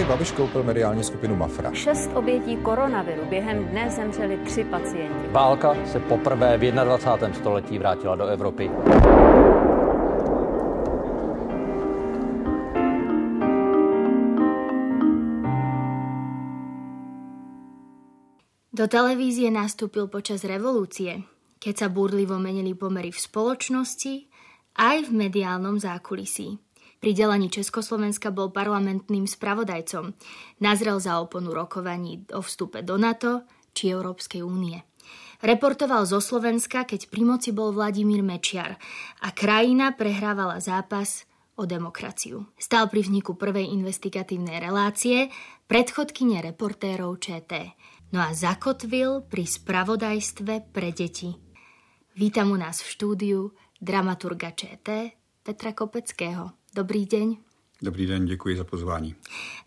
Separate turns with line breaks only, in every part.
Andrej Babiš koupil mediální skupinu Mafra.
Šest obětí koronaviru během dne zemřeli tři pacienti.
Válka se poprvé v 21. století vrátila do Evropy.
Do televízie nastúpil počas revolúcie, keď sa burlivo menili pomery v spoločnosti aj v mediálnom zákulisí. Pri delení Československa bol parlamentným spravodajcom. Nazrel za oponu rokovaní o vstupe do NATO či Európskej únie. Reportoval zo Slovenska, keď pri moci bol Vladimír Mečiar a krajina prehrávala zápas o demokraciu. Stal pri vzniku prvej investigatívnej relácie predchodkyne reportérov ČT no a zakotvil pri spravodajstve pre deti. Vítam u nás v štúdiu dramaturga ČT Petra Kopeckého. Dobrý deň.
Dobrý den, děkuji za pozvání.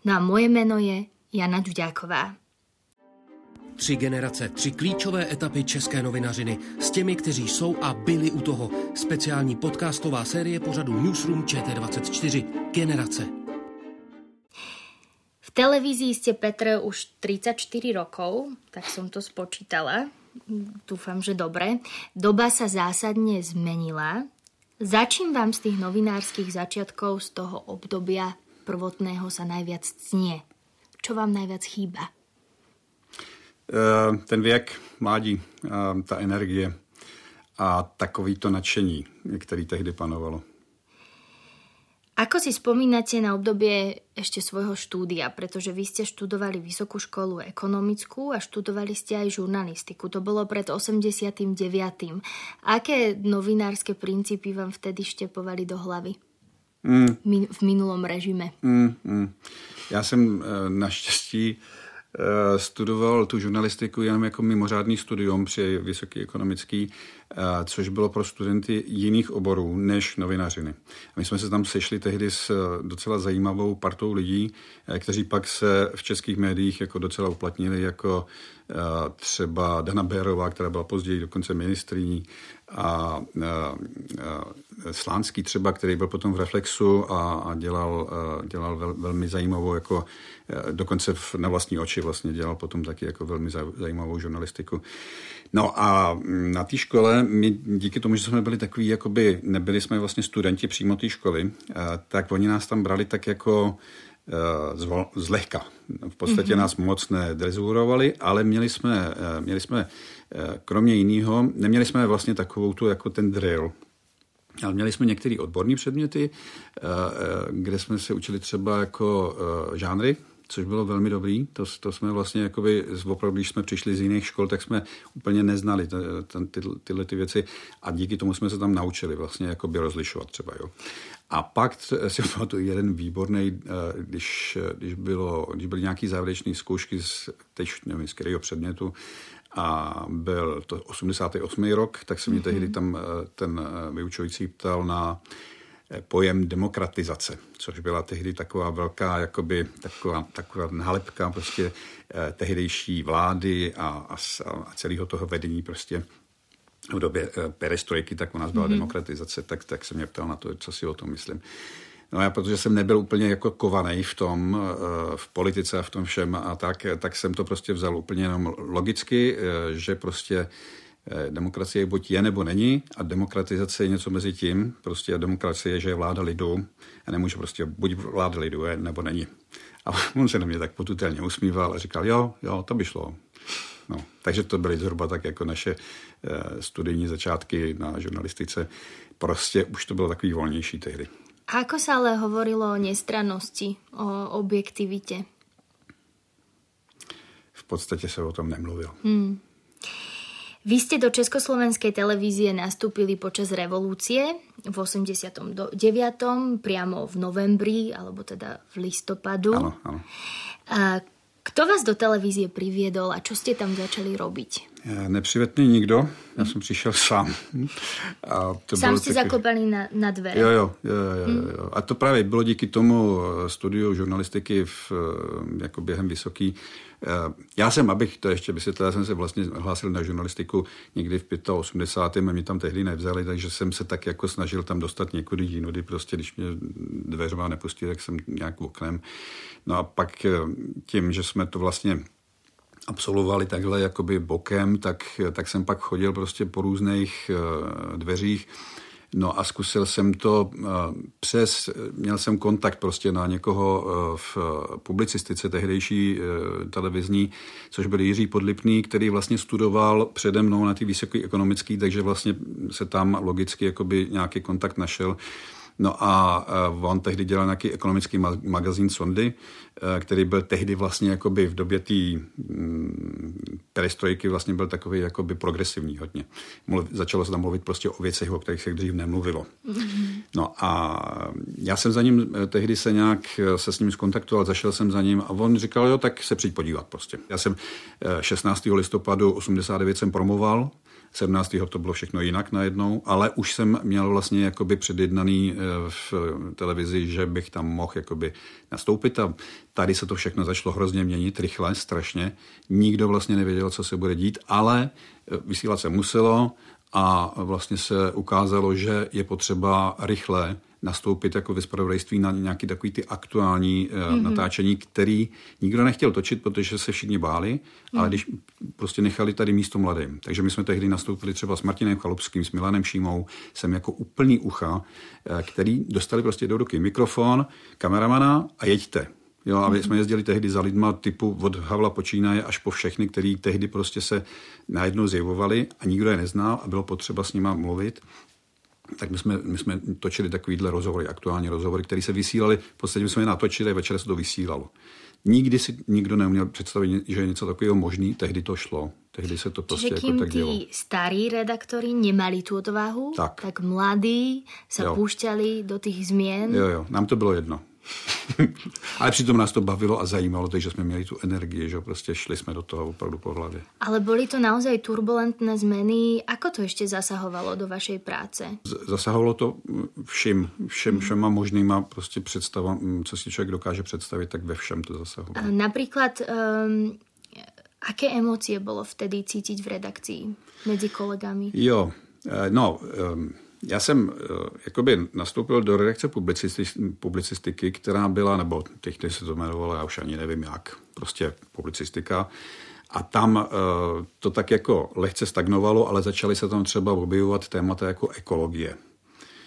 No a moje meno je Jana Ďuďáková.
Tři generace, tři klíčové etapy české novinařiny s těmi, kteří jsou a byli u toho. Speciální podcastová série pořadu Newsroom ČT24. Generace
televízii ste, Petr, už 34 rokov, tak som to spočítala. Dúfam, že dobre. Doba sa zásadne zmenila. Začím vám z tých novinárskych začiatkov z toho obdobia prvotného sa najviac cnie. Čo vám najviac chýba?
Uh, ten věk mládí, uh, ta energie a takový to nadšení, který tehdy panovalo.
Ako si spomínate na obdobie ešte svojho štúdia, pretože vy ste študovali vysokú školu ekonomickú a študovali ste aj žurnalistiku. To bolo pred 89. Aké novinárske princípy vám vtedy štepovali do hlavy? Mm. v minulom režime.
Mm, mm. Já jsem eh, naštěstí Eh, studoval tu žurnalistiku jenom jako mimořádný studium při vysoký ekonomický, což bylo pro studenty jiných oborů než novinařiny. My jsme se tam sešli tehdy s eh, docela zajímavou partou lidí, kteří pak se v českých médiích jako docela uplatnili, jako třeba Dana Bérová, která byla později dokonce ministriní, a, Slánský třeba, který byl potom v Reflexu a, a dělal, dělal vel, velmi zajímavou jako Eh, dokonce v, na vlastní oči vlastně dělal potom taky jako velmi zajímavou žurnalistiku. No a mm, na té škole, my díky tomu, že jsme byli takový, jakoby nebyli jsme vlastně studenti přímo té školy, eh, tak oni nás tam brali tak jako eh, zlehka. V podstatě mm-hmm. nás moc nedrezurovali, ale měli jsme, měli jsme kromě jiného, neměli jsme vlastně takovou tu jako ten drill, ale měli jsme některé odborné předměty, kde jsme se učili třeba jako žánry, což bylo velmi dobrý. To, to jsme vlastně, jakoby, opravdu, když jsme přišli z jiných škol, tak jsme úplně neznali ten, ty, tyhle ty věci a díky tomu jsme se tam naučili vlastně jakoby rozlišovat třeba. Jo. A pak si pamatuju jeden výborný, eh, když, když, bylo, když byly nějaké závěrečné zkoušky z, teď nevím, z kterého předmětu, a byl to 88. rok, tak se mě mm-hmm. tehdy tam eh, ten eh, vyučující ptal na pojem demokratizace, což byla tehdy taková velká, jakoby taková, taková nálepka prostě eh, tehdejší vlády a, a, a celého toho vedení prostě v době eh, perestrojky, tak u nás byla mm-hmm. demokratizace, tak, tak se mě ptal na to, co si o tom myslím. No já, protože jsem nebyl úplně jako kovaný v tom, v politice a v tom všem a tak, tak jsem to prostě vzal úplně jenom logicky, že prostě Eh, demokracie buď je nebo není a demokratizace je něco mezi tím. Prostě demokracie je, že je vláda lidu a nemůže prostě buď vláda lidu je nebo není. A on se na mě tak potutelně usmíval a říkal, jo, jo, to by šlo. No, takže to byly zhruba tak jako naše eh, studijní začátky na žurnalistice. Prostě už to bylo takový volnější tehdy.
A ako sa ale hovorilo o nestrannosti, o objektivitě?
V podstatě se o tom nemluvil.
Hmm. Vy ste do Československej televízie nastúpili počas revolúcie v 89. priamo v novembri, alebo teda v listopadu.
Áno, áno.
A k Kto vás do televízie priviedol a čo ste tam začali robiť?
Nepřivedl mě nikdo, já jsem přišel sám.
A to sám jste taky... zakopaný na, na dveře.
Jo, jo, jo, jo, jo. A to právě bylo díky tomu eh, studiu žurnalistiky v, eh, jako během vysoký. Eh, já jsem, abych to ještě vysvětlil, jsem se vlastně hlásil na žurnalistiku někdy v 85. a mě tam tehdy nevzali, takže jsem se tak jako snažil tam dostat někudy jinudy, prostě když mě dveřová nepustí, tak jsem nějak oknem. No a pak tím, že jsme to vlastně absolvovali takhle jakoby bokem, tak, tak jsem pak chodil prostě po různých dveřích. No a zkusil jsem to uh, přes, měl jsem kontakt prostě na někoho uh, v publicistice tehdejší televizní, což byl Jiří Podlipný, který vlastně studoval přede mnou na ty vysoké ekonomické, takže vlastně se tam logicky jakoby nějaký kontakt našel. No a on tehdy dělal nějaký ekonomický magazín Sondy, e, který byl tehdy vlastně jakoby v době té mm, perestrojky vlastně byl takový jakoby progresivní hodně. začalo se tam mluvit prostě o věcech, o kterých se dřív nemluvilo. No a já jsem za ním e, tehdy se nějak se s ním skontaktoval, zašel jsem za ním a on říkal, jo, tak se přijď podívat prostě. Já jsem 16. listopadu 89 jsem promoval 17. to bylo všechno jinak najednou, ale už jsem měl vlastně jakoby předjednaný eh, v televizi, že bych tam mohl jakoby nastoupit a tady se to všechno začalo hrozně měnit, rychle, strašně. Nikdo vlastně nevěděl, co se bude dít, ale eh, vysílat se muselo a vlastně se ukázalo, že je potřeba rychle nastoupit jako vyspravodajství na nějaký takový ty aktuální mm-hmm. natáčení, který nikdo nechtěl točit, protože se všichni báli, mm. ale když prostě nechali tady místo mladým. Takže my jsme tehdy nastoupili třeba s Martinem Chalupským, s Milanem Šímou, jsem jako úplný ucha, eh, který dostali prostě do ruky mikrofon, kameramana a jeďte. Jo, a my jsme jezdili tehdy za lidma typu od Havla počínaje až po všechny, který tehdy prostě se najednou zjevovali a nikdo je neznal a bylo potřeba s nima mluvit tak my jsme, my jsme točili takovýhle rozhovory, aktuální rozhovory, které se vysílaly, v podstatě jsme je natočili a večer se to vysílalo. Nikdy si nikdo neuměl představit, že je něco takového možný, tehdy to šlo. Tehdy se to prostě
Čiže
jako tak
dělo. starí redaktori nemali tu odvahu, tak, tak mladí se jo. púšťali do těch změn.
Jo, jo, nám to bylo jedno. Ale přitom nás to bavilo a zajímalo, takže jsme měli tu energii, že prostě šli jsme do toho opravdu po hlavě.
Ale byly to naozaj turbulentné změny. Ako to ještě zasahovalo do vašej práce?
Z- zasahovalo to všem, všem, všema možnýma prostě představa, co si člověk dokáže představit, tak ve všem to zasahovalo.
Například, um, aké emócie bylo vtedy cítit v redakci mezi kolegami?
Jo, eh, no, um, já jsem uh, jakoby nastoupil do redakce publicistiky, která byla, nebo teď se to jmenovalo, já už ani nevím jak, prostě publicistika. A tam uh, to tak jako lehce stagnovalo, ale začaly se tam třeba objevovat témata jako ekologie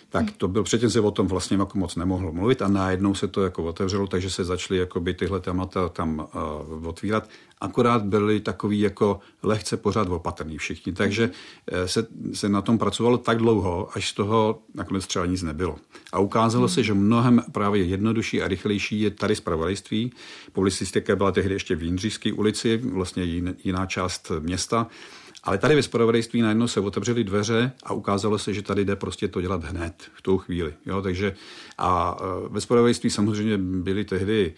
tak to byl, předtím se o tom vlastně jako moc nemohlo mluvit a najednou se to jako otevřelo, takže se začaly jakoby tyhle témata tam uh, otvírat. Akorát byli takový jako lehce pořád opatrní všichni, takže uh, se, se na tom pracovalo tak dlouho, až z toho nakonec třeba nic nebylo. A ukázalo hmm. se, že mnohem právě jednodušší a rychlejší je tady zpravodajství. Publicistika byla tehdy ještě v Jindřížské ulici, vlastně jiná část města. Ale tady ve spravodajství najednou se otevřely dveře a ukázalo se, že tady jde prostě to dělat hned, v tou chvíli. Jo, takže a e, ve spravodajství samozřejmě byly tehdy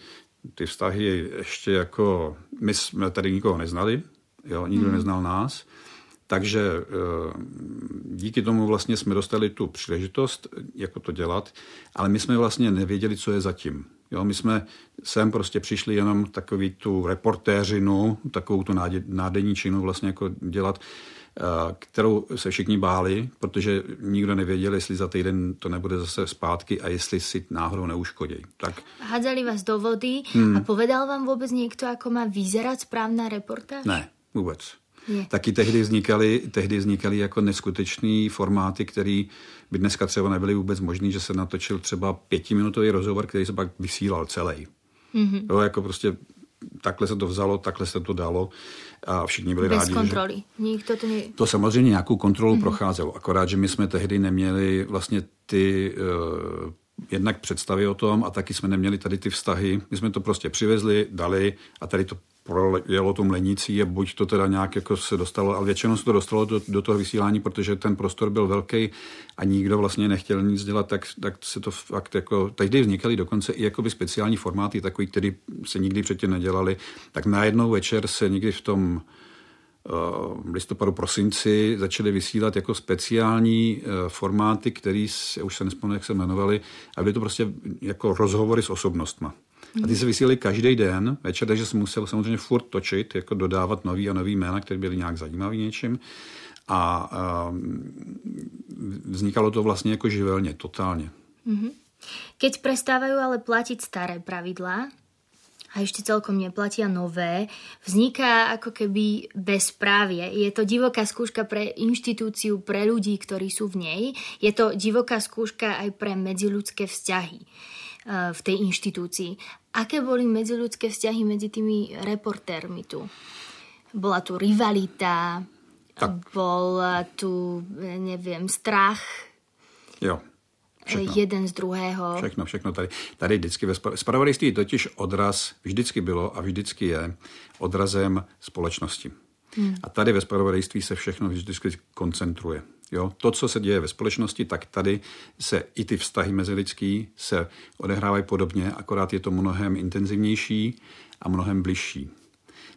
ty vztahy ještě jako, my jsme tady nikoho neznali, jo, nikdo hmm. neznal nás, takže e, díky tomu vlastně jsme dostali tu příležitost, jako to dělat, ale my jsme vlastně nevěděli, co je zatím. Jo, my jsme sem prostě přišli jenom takový tu reportéřinu, takovou tu nádeníčinu vlastně jako dělat, eh, kterou se všichni báli, protože nikdo nevěděl, jestli za týden to nebude zase zpátky a jestli si náhodou neuškodí. Tak...
Hádzali vás do vody hmm. a povedal vám vůbec někdo, jako má vyzerat správná reportáž?
Ne, vůbec. Nie. Taky tehdy vznikaly, tehdy vznikaly jako neskutečný formáty, které by dneska třeba nebyly vůbec možný, že se natočil třeba pětiminutový rozhovor, který se pak vysílal celý. Mm-hmm. Jo, jako prostě takhle se to vzalo, takhle se to dalo a všichni byli
Bez
rádi.
Bez kontroly. Že... Nikdo to, ne...
to samozřejmě nějakou kontrolu mm-hmm. procházelo, akorát, že my jsme tehdy neměli vlastně ty uh, jednak představy o tom a taky jsme neměli tady ty vztahy. My jsme to prostě přivezli, dali a tady to projelo tu mlenicí a buď to teda nějak jako se dostalo, ale většinou se to dostalo do, do toho vysílání, protože ten prostor byl velký a nikdo vlastně nechtěl nic dělat, tak, tak se to fakt jako, tehdy vznikaly dokonce i jakoby speciální formáty, takový, který se nikdy předtím nedělali, tak najednou večer se někdy v tom v listopadu, prosinci začaly vysílat jako speciální formáty, které už se nespomínám, jak se jmenovaly, aby to prostě jako rozhovory s osobnostma. A ty se vysílali každý den večer, takže jsem musel samozřejmě furt točit, jako dodávat nový a nový jména, které byly nějak zajímavý něčím. A, a vznikalo to vlastně jako živelně, totálně.
Mm-hmm. Keď prestávajú ale platiť staré pravidlá a ešte celkom neplatia nové, vzniká ako keby bezprávie. Je to divoká skúška pre inštitúciu, pre ľudí, ktorí sú v nej. Je to divoká skúška aj pre medziludské vzťahy v tej inštitúcii. Aké boli medziludské vzťahy medzi tými reportérmi tu? Bola tu rivalita, tak. bol tu, neviem, strach.
Jo.
Všechno. Jeden z druhého.
Všechno, všechno tady. Tady vždycky ve spravodajství totiž odraz vždycky bylo a vždycky je odrazem společnosti. Hmm. A tady ve spravodajství se všechno vždycky koncentruje. Jo? To, co se děje ve společnosti, tak tady se i ty vztahy mezilidský se odehrávají podobně, akorát je to mnohem intenzivnější a mnohem bližší.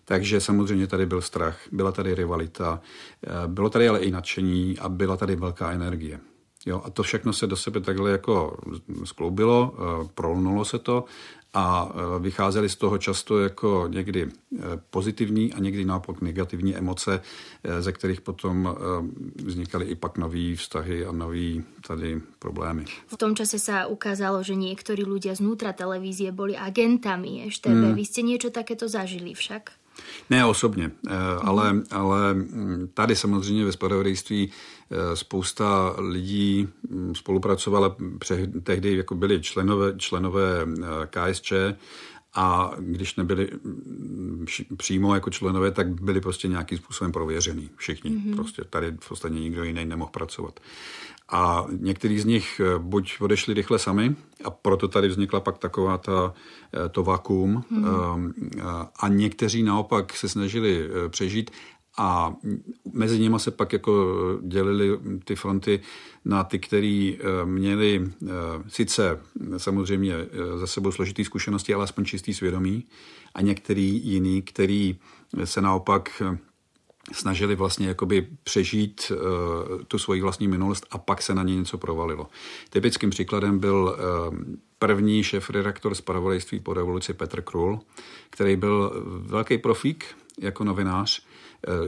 Takže samozřejmě tady byl strach, byla tady rivalita, eh, bylo tady ale i nadšení a byla tady velká energie. Jo, a to všechno se do sebe takhle jako skloubilo, eh, prolnulo se to a e, vycházely z toho často jako někdy e, pozitivní a někdy naopak negativní emoce, e, ze kterých potom vznikaly i pak nové vztahy a nové tady problémy.
V tom čase sa ukázalo, že niektorí ľudia znútra televízie boli agentami EŠTB. Hmm. Vy ste niečo takéto zažili však?
Ne osobně, ale, ale tady samozřejmě ve spravodajství spousta lidí spolupracovala, tehdy jako byli členové, členové KSČ a když nebyli přímo jako členové, tak byli prostě nějakým způsobem prověřený. Všichni. Mm-hmm. Prostě tady v podstatě nikdo jiný nemohl pracovat. A některý z nich eh, buď odešli rychle sami, a proto tady vznikla pak taková ta, eh, to vakuum, hmm. a někteří naopak se snažili přežít a mezi nimi se pak jako dělili ty fronty na ty, který měli sice samozřejmě za sebou složitý zkušenosti, ale aspoň čistý svědomí a některý jiný, který se naopak snažili vlastně jakoby přežít tu svoji vlastní minulost a pak se na ně něco provalilo. Typickým příkladem byl první šéf-redaktor zpravodajství po revoluci Petr Krul, který byl velký profík jako novinář,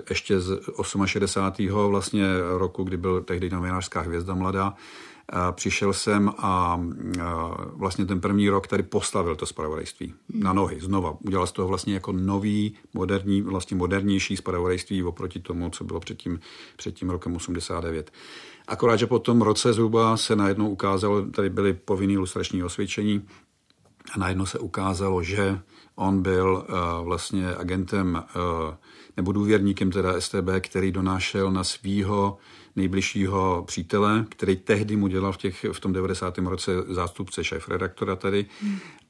ještě z 68. vlastně roku, kdy byl tehdy novinářská hvězda mladá, přišel jsem a vlastně ten první rok tady postavil to spravodajství na nohy znova. Udělal z toho vlastně jako nový, moderní, vlastně modernější spravodajství oproti tomu, co bylo před tím, před tím rokem 89. Akorát, že po tom roce zhruba se najednou ukázalo, tady byly povinný lustrační osvědčení a najednou se ukázalo, že on byl uh, vlastně agentem uh, nebo důvěrníkem teda STB, který donášel na svýho nejbližšího přítele, který tehdy mu dělal v, těch, v tom 90. roce zástupce šéf-redaktora tady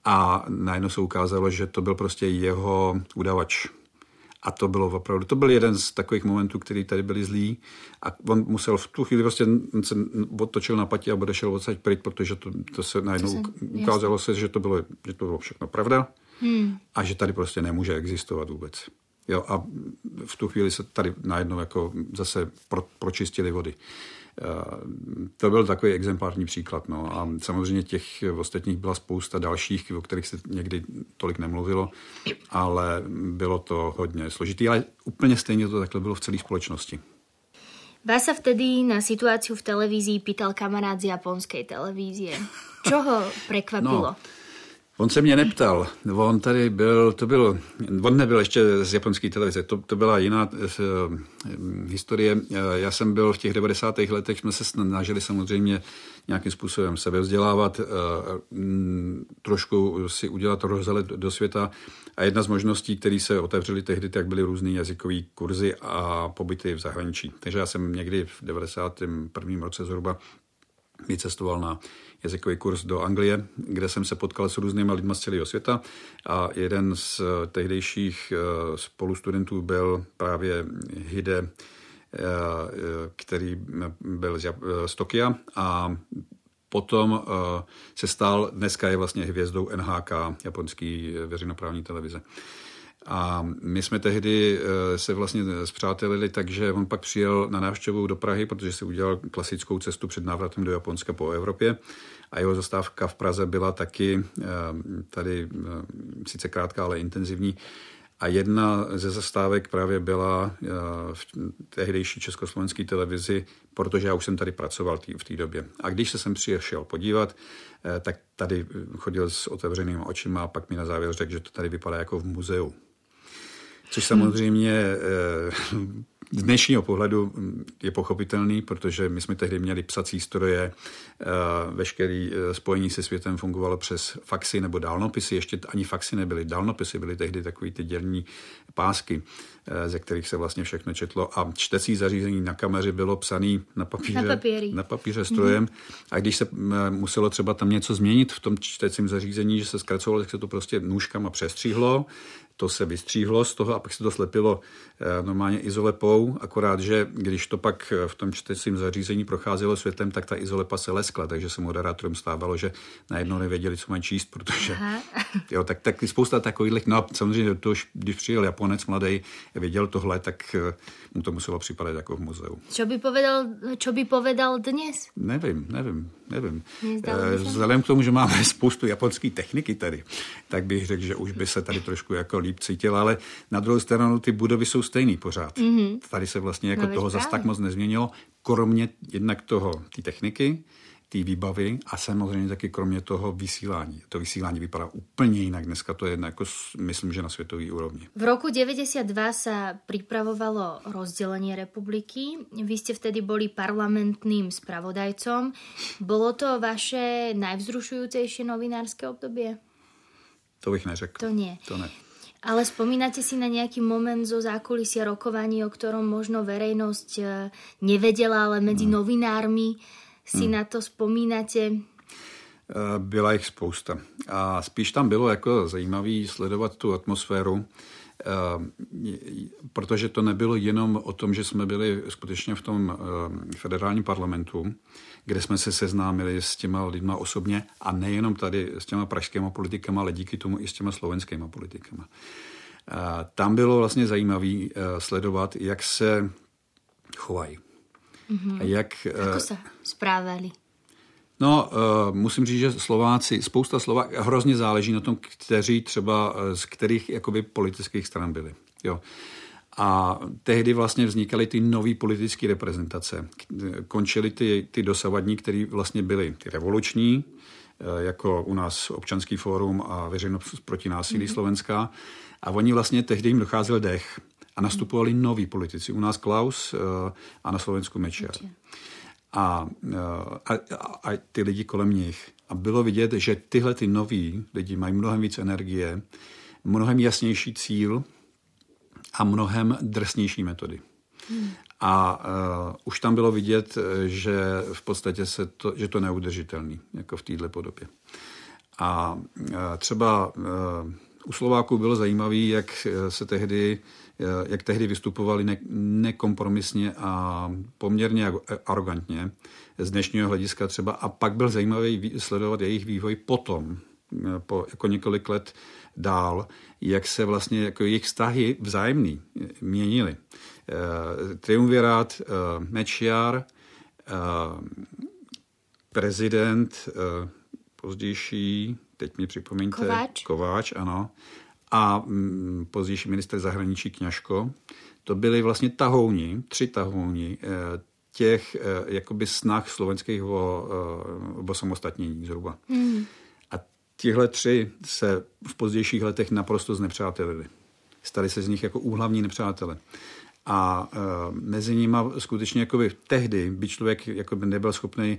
a najednou se ukázalo, že to byl prostě jeho udavač. A to bylo opravdu, to byl jeden z takových momentů, který tady byli zlí a on musel v tu chvíli prostě se otočil na patě a odešel odsaď pryč, protože to, to se najednou to se, ukázalo se, že to, bylo, že to bylo všechno pravda hmm. a že tady prostě nemůže existovat vůbec. Jo, a v tu chvíli se tady najednou jako zase pro, pročistili vody. Eh, to byl takový exemplární příklad. No. A samozřejmě těch ostatních byla spousta dalších, o kterých se někdy tolik nemluvilo, ale bylo to hodně složitý. Ale úplně stejně to takhle bylo v celé společnosti.
Vás sa vtedy na situáciu v televízii pýtal kamarád z japonskej televízie. Čo ho prekvapilo? No,
On se mě neptal. On tady byl, to byl, on nebyl ještě z japonské televize, to, to byla jiná uh, historie. Uh, já jsem byl v těch 90. letech, jsme se snažili samozřejmě nějakým způsobem sebevzdělávat, uh, trošku si udělat rozhled do světa a jedna z možností, které se otevřely tehdy, tak byly různé jazykové kurzy a pobyty v zahraničí. Takže já jsem někdy v 91. roce zhruba vycestoval na jazykový kurz do Anglie, kde jsem se potkal s různými lidmi z celého světa a jeden z tehdejších spolustudentů byl právě Hide který byl z Tokia a potom se stal, dneska je vlastně hvězdou NHK, japonský veřejnoprávní televize. A my jsme tehdy se vlastně zpřátelili, takže on pak přijel na návštěvu do Prahy, protože si udělal klasickou cestu před návratem do Japonska po Evropě. A jeho zastávka v Praze byla taky tady sice krátká, ale intenzivní a jedna ze zastávek právě byla eh, v tehdejší československé televizi, protože já už jsem tady pracoval v té době. A když se sem přišel podívat, eh, tak tady chodil s otevřenými očima a pak mi na závěr řekl, že to tady vypadá jako v muzeu. Což samozřejmě eh, z dnešního pohledu mm, je pochopitelný, protože my jsme tehdy měli psací stroje, eh, veškerý eh, spojení se světem fungovalo přes faxy nebo dálnopisy, ještě ani faxy nebyly, dálnopisy byly tehdy takový ty dělní pásky, ze kterých se vlastně všechno četlo. A čtecí zařízení na kameře bylo psaný na papíře,
na,
na papíře strojem. Mm-hmm. a když se muselo třeba tam něco změnit v tom čtecím zařízení, že se zkracovalo, tak se to prostě nůžkama přestříhlo, to se vystříhlo z toho a pak se to slepilo eh, normálně izolepou, akorát, že když to pak eh, v tom čtecím zařízení procházelo světlem, tak ta izolepa se leskla, takže se moderátorům stávalo, že najednou nevěděli, co mají číst, protože jo, tak, tak spousta takových, no samozřejmě to, když přijel Japonec mladý, věděl tohle, tak eh, mu to muselo připadat jako v muzeu.
Co by povedal, čo by povedal dnes?
Nevím, nevím, nevím. Vzhledem k tomu, že máme spoustu japonské techniky tady, tak bych řekl, že už by se tady trošku jako líp cítil, ale na druhou stranu ty budovy jsou stejný pořád. Mm-hmm. Tady se vlastně jako no, toho zas tak moc nezměnilo, kromě jednak toho, té techniky, té výbavy a samozřejmě taky kromě toho vysílání. To vysílání vypadá úplně jinak. Dneska to je jako, myslím, že na světové úrovni.
V roku 92 se připravovalo rozdělení republiky. Vy jste vtedy byli parlamentným spravodajcom. Bylo to vaše najvzrušujúcejšie novinárské období?
To bych neřekl.
To nie.
To ne.
Ale spomínate si na nejaký moment zo zákulisia rokovaní, o ktorom možno verejnosť e, nevedela, ale medzi hmm. novinármi si hmm. na to vzpomínáte? E,
byla jich spousta. A spíš tam bylo jako zajímavý sledovat tu atmosféru, e, protože to nebylo jenom o tom, že jsme byli skutečně v tom federálním parlamentu, kde jsme se seznámili s těma lidma osobně a nejenom tady s těma pražskými politikama, ale díky tomu i s těma slovenskými politikama. Tam bylo vlastně zajímavé eh, sledovat, jak se chovají.
Mm-hmm. Jak, Ako se správali?
No, uh, musím říct, že Slováci, spousta Slovák, hrozně záleží na tom, kteří třeba eh, z kterých jakoby politických stran byli. Jo. A tehdy vlastně vznikaly ty nové politické reprezentace. Končily ty, ty dosavadní, které vlastně byly ty revoluční, eh, jako u nás občanský fórum a veřejnost proti násilí mm-hmm. Slovenská. A oni vlastně tehdy jim docházel dech a nastupovali noví politici. U nás Klaus eh, a na Slovensku Mečiar. A, eh, a, a, a ty lidi kolem nich. A bylo vidět, že tyhle ty noví lidi mají mnohem víc energie, mnohem jasnější cíl, a mnohem drsnější metody. Hmm. A uh, už tam bylo vidět, že v podstatě se to, že to neudržitelný, jako v této podobě. A uh, třeba uh, u Slováků bylo zajímavé, jak se tehdy, jak tehdy vystupovali ne, nekompromisně a poměrně arrogantně z dnešního hlediska třeba. A pak byl zajímavý sledovat jejich vývoj potom, po jako několik let dál, jak se vlastně jako jejich vztahy vzájemný měnily. Triumvirát Mečiar, prezident, pozdější, teď mi připomeňte,
Kováč,
Kováč ano, a um, pozdější minister zahraničí Kňažko, to byli vlastně tahouni, tři tahouni uh, těch uh, jakoby snah slovenských o, uh, o samostatnění zhruba. Mm. Tihle tři se v pozdějších letech naprosto znepřátelili. Stali se z nich jako úhlavní nepřátelé. A e, mezi nimi skutečně jakoby tehdy by člověk jakoby nebyl schopný,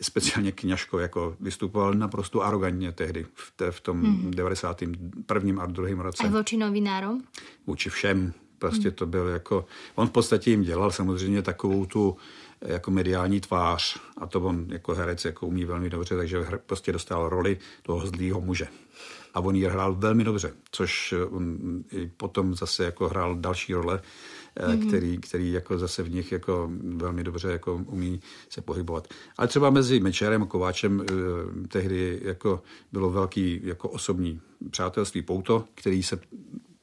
speciálně kněžko, jako vystupoval naprosto arrogantně tehdy v, te, v tom mm-hmm. 91. a druhém roce.
A vůči novinárom?
Vůči všem. Prostě to byl jako, on v podstatě jim dělal samozřejmě takovou tu jako mediální tvář a to on jako herec jako umí velmi dobře, takže prostě dostal roli toho zlýho muže. A on ji hrál velmi dobře, což on i potom zase jako hrál další role, mm-hmm. který, který jako zase v nich jako velmi dobře jako umí se pohybovat. Ale třeba mezi Mečerem a Kováčem eh, tehdy jako bylo velký jako osobní přátelství pouto, který se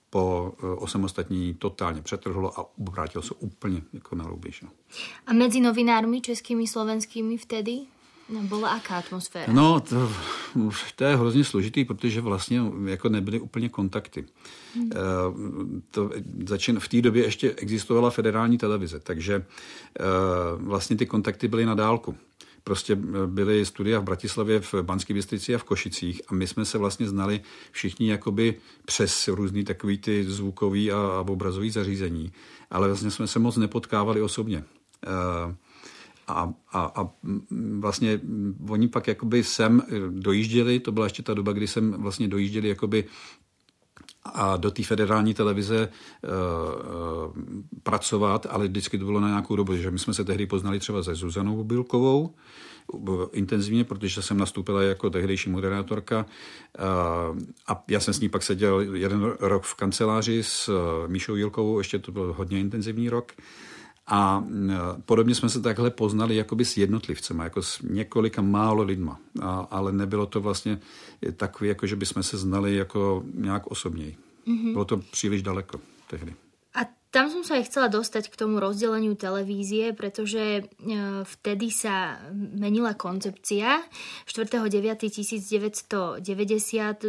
po eh, osamostatní totálně přetrhlo a obrátil se úplně jako na rubiš. No.
A mezi novinármi českými, slovenskými vtedy? No, byla aká atmosféra?
No, to, to je hrozně složitý, protože vlastně jako nebyly úplně kontakty. Hmm. To, začín, v té době ještě existovala federální televize, takže eh, vlastně ty kontakty byly na dálku prostě byly studia v Bratislavě, v Banské Bystrici a v Košicích a my jsme se vlastně znali všichni jakoby přes různý takový ty zvukový a, a obrazový zařízení, ale vlastně jsme se moc nepotkávali osobně. Uh, a, a, a vlastně oni pak jakoby sem dojížděli, to byla ještě ta doba, kdy jsem vlastně dojížděli jakoby a do té federální televize uh, uh, pracovat, ale vždycky to bylo na nějakou dobu, že my jsme se tehdy poznali třeba se Zuzanou Bilkovou, intenzivně, protože jsem nastoupila jako tehdejší moderátorka a já jsem s ní pak seděl jeden rok v kanceláři s Míšou Jilkovou, ještě to byl hodně intenzivní rok. A podobně jsme se takhle poznali jakoby s jednotlivcem, jako s několika málo lidma. A, ale nebylo to vlastně takové, jako že bychom se znali jako nějak osobněji. Mm-hmm. Bylo to příliš daleko tehdy.
Tam som sa aj chcela dostať k tomu rozdeleniu televízie, pretože e, vtedy sa menila koncepcia. 4.9.1990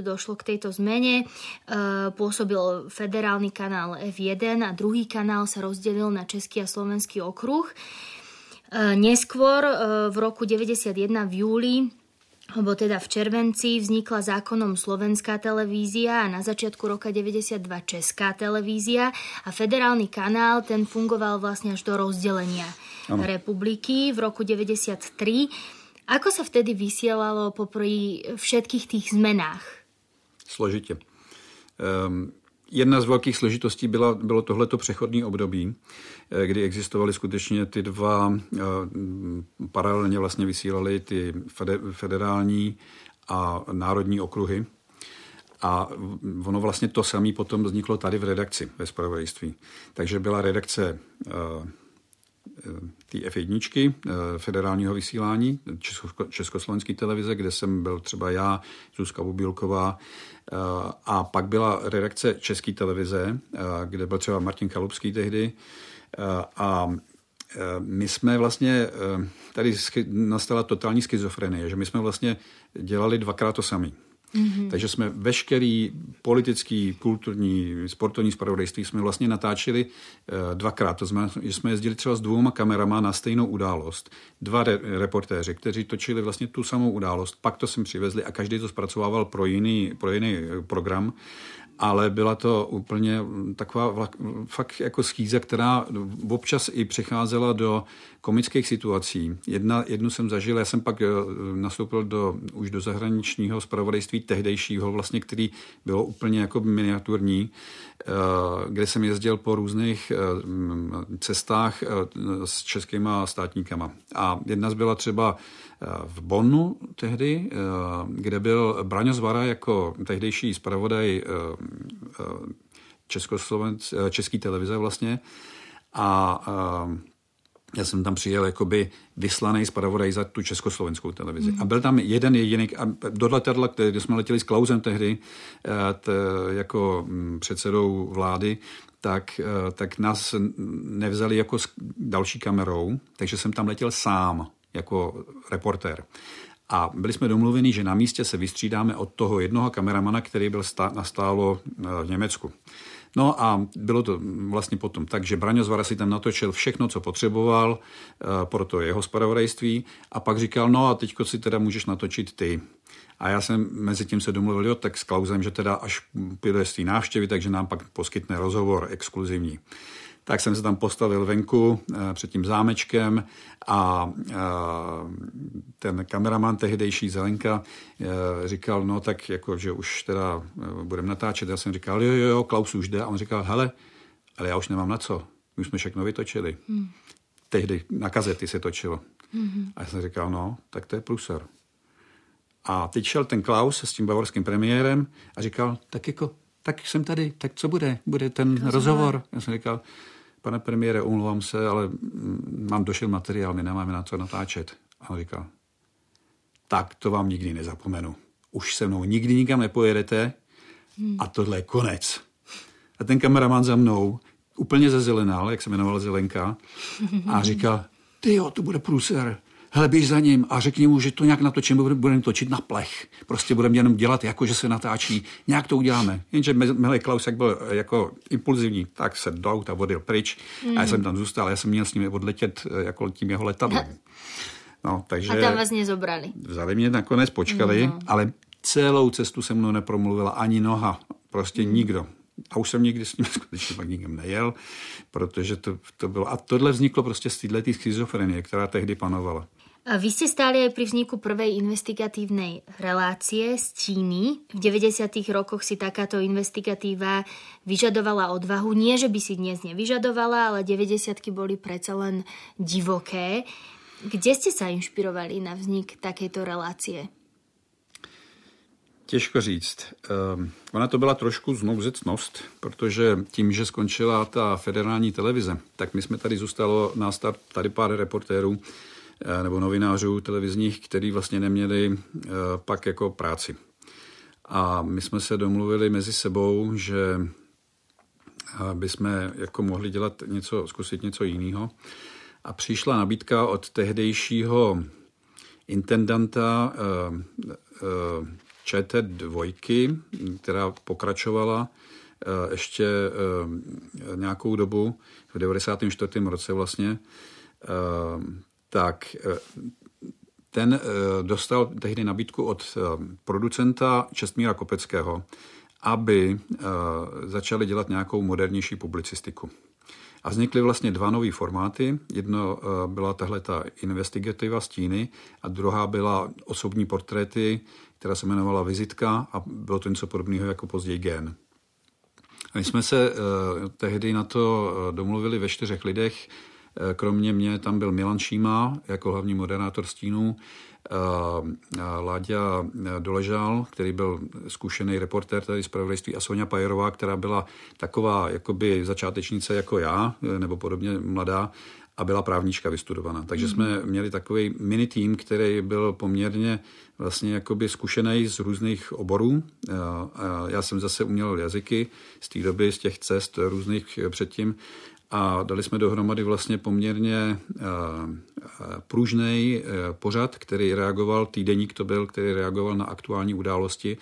došlo k tejto zmene. E, pôsobil federálny kanál F1 a druhý kanál sa rozdelil na Český a Slovenský okruh. E, neskôr v roku 91 v júli lebo teda v červenci vznikla zákonom slovenská televízia a na začiatku roka 92 česká televízia a federálny kanál ten fungoval vlastne až do rozdelenia ano. republiky v roku 93. Ako sa vtedy vysielalo popri všetkých tých zmenách?
Složitě. Um, jedna z velkých složitostí byla, bylo tohleto přechodní období, eh, kdy existovaly skutečně ty dva, eh, paralelně vlastně vysílali ty federální a národní okruhy. A ono vlastně to samé potom vzniklo tady v redakci ve spravodajství. Takže byla redakce eh, té F1, federálního vysílání, Československé televize, kde jsem byl třeba já, Zuzka Bubilková, Eh, a pak byla redakce České televize, eh, kde byl třeba Martin Kalupský tehdy. Eh, a my jsme vlastně, tady nastala totální schizofrenie, že my jsme vlastně dělali dvakrát to samé. Mm-hmm. Takže jsme veškerý politický, kulturní, sportovní spravodajství jsme vlastně natáčeli uh, dvakrát. To znamená, že jsme jezdili třeba s dvouma kamerama na stejnou událost. Dva re- reportéři, kteří točili vlastně tu samou událost, pak to sem přivezli a každý to zpracovával pro jiný, pro jiný eh, program ale byla to úplně taková fakt jako schýze, která občas i přicházela do komických situací. Jedna, jednu jsem zažil, já jsem pak eh, nastoupil do, už do zahraničního zpravodajství tehdejšího, vlastně, který bylo úplně jako miniaturní, eh, kde jsem jezdil po různých eh, cestách s českýma státníkama. A jedna z byla třeba v Bonnu tehdy, kde byl Braňo Zvara jako tehdejší zpravodaj Československ, český televize vlastně. A já jsem tam přijel jakoby vyslaný zpravodaj za tu československou televizi. Mm. A byl tam jeden jediný, a do letadla, kde jsme letěli s Klausem tehdy, eh, t, jako mm, předsedou vlády, tak, eh, tak nás nevzali jako s další kamerou, takže jsem tam letěl sám jako reportér. A byli jsme domluveni, že na místě se vystřídáme od toho jednoho kameramana, který byl stá, nastálo eh, v Německu. No a bylo to vlastně potom tak, že Braňo Zvara si tam natočil všechno, co potřeboval eh, pro to jeho spravodajství a pak říkal, no a teďko si teda můžeš natočit ty. A já jsem mezi tím se domluvil, jo, tak s Klausem, že teda až půjde z té návštěvy, takže nám pak poskytne rozhovor exkluzivní tak jsem se tam postavil venku eh, před tím zámečkem a eh, ten kameraman tehdejší Zelenka eh, říkal, no tak jako, že už teda budeme natáčet. Já jsem říkal, jo, jo, jo, Klaus už jde. A on říkal, hele, ale já už nemám na co. My jsme všechno vytočili. Hmm. Tehdy na kazety se točilo. Hmm. A já jsem říkal, no, tak to je pruser. A teď šel ten Klaus s tím bavorským premiérem a říkal, tak jako, tak jsem tady, tak co bude? Bude ten rozhovor? rozhovor? Já jsem říkal, pane premiére, umluvám se, ale mm, mám došel materiál, my nemáme na co natáčet. A on říkal, tak to vám nikdy nezapomenu. Už se mnou nikdy nikam nepojedete a tohle je konec. A ten kameraman za mnou úplně zezelenal, jak se jmenovala Zelenka, a říkal, ty jo, to bude průser hele, běž za ním a řekni mu, že to nějak natočíme, budeme točit na plech. Prostě budeme jenom dělat, jako že se natáčí. Nějak to uděláme. Jenže Milý Klaus, jak byl jako impulzivní, tak se do auta vodil pryč mm. a já jsem tam zůstal. Já jsem měl s ním odletět eh, jako tím jeho letadlem.
No, takže a tam vás nezobrali.
Vzali mě nakonec, počkali, no. ale celou cestu se mnou nepromluvila ani noha. Prostě mm. nikdo. A už jsem nikdy s ním skutečně pak nikam nejel, protože to, to bylo. A tohle vzniklo prostě z této schizofrenie, která tehdy panovala.
Vy ste stáli aj pri vzniku prvej investigatívnej relácie z Číny. V 90. rokoch si takáto investigatíva vyžadovala odvahu. Nie, že by si dnes nevyžadovala, ale 90. boli predsa len divoké. Kde ste sa inšpirovali na vznik takejto relácie?
Těžko říct. Um, ona to byla trošku znouzecnost, protože tím, že skončila ta federální televize, tak my jsme tady zůstalo nás tady pár reportérů, nebo novinářů televizních, který vlastně neměli eh, pak jako práci. A my jsme se domluvili mezi sebou, že eh, bychom jako mohli dělat něco, zkusit něco jiného. A přišla nabídka od tehdejšího intendanta ČT2, která pokračovala ještě nějakou dobu, v 94. roce vlastně, tak eh, ten eh, dostal tehdy nabídku od eh, producenta Čestmíra Kopeckého, aby začali dělat nějakou modernější publicistiku. A vznikly vlastně dva nové formáty. Jedno byla tahle ta investigativa stíny a druhá byla osobní portréty, která se jmenovala Vizitka a bylo to něco podobného jako později Gen. A my jsme se tehdy na to domluvili ve čtyřech lidech. Eh, kromě mě tam byl Milan Šíma jako hlavní moderátor stínů, eh, Láďa Doležal, který byl zkušený reportér tady z pravodajství a Sonja Pajerová, která byla taková jakoby začátečnice jako já, eh, nebo podobně mladá, a byla právnička vystudovaná. Takže jsme mhm. měli takový mini tým, který byl poměrně vlastně jakoby zkušený z různých oborů. Já jsem zase uměl jazyky z té doby, z těch cest různých předtím a dali jsme dohromady vlastně poměrně eh, pružný eh, pořad, který reagoval, týdeník to byl, který reagoval na aktuální události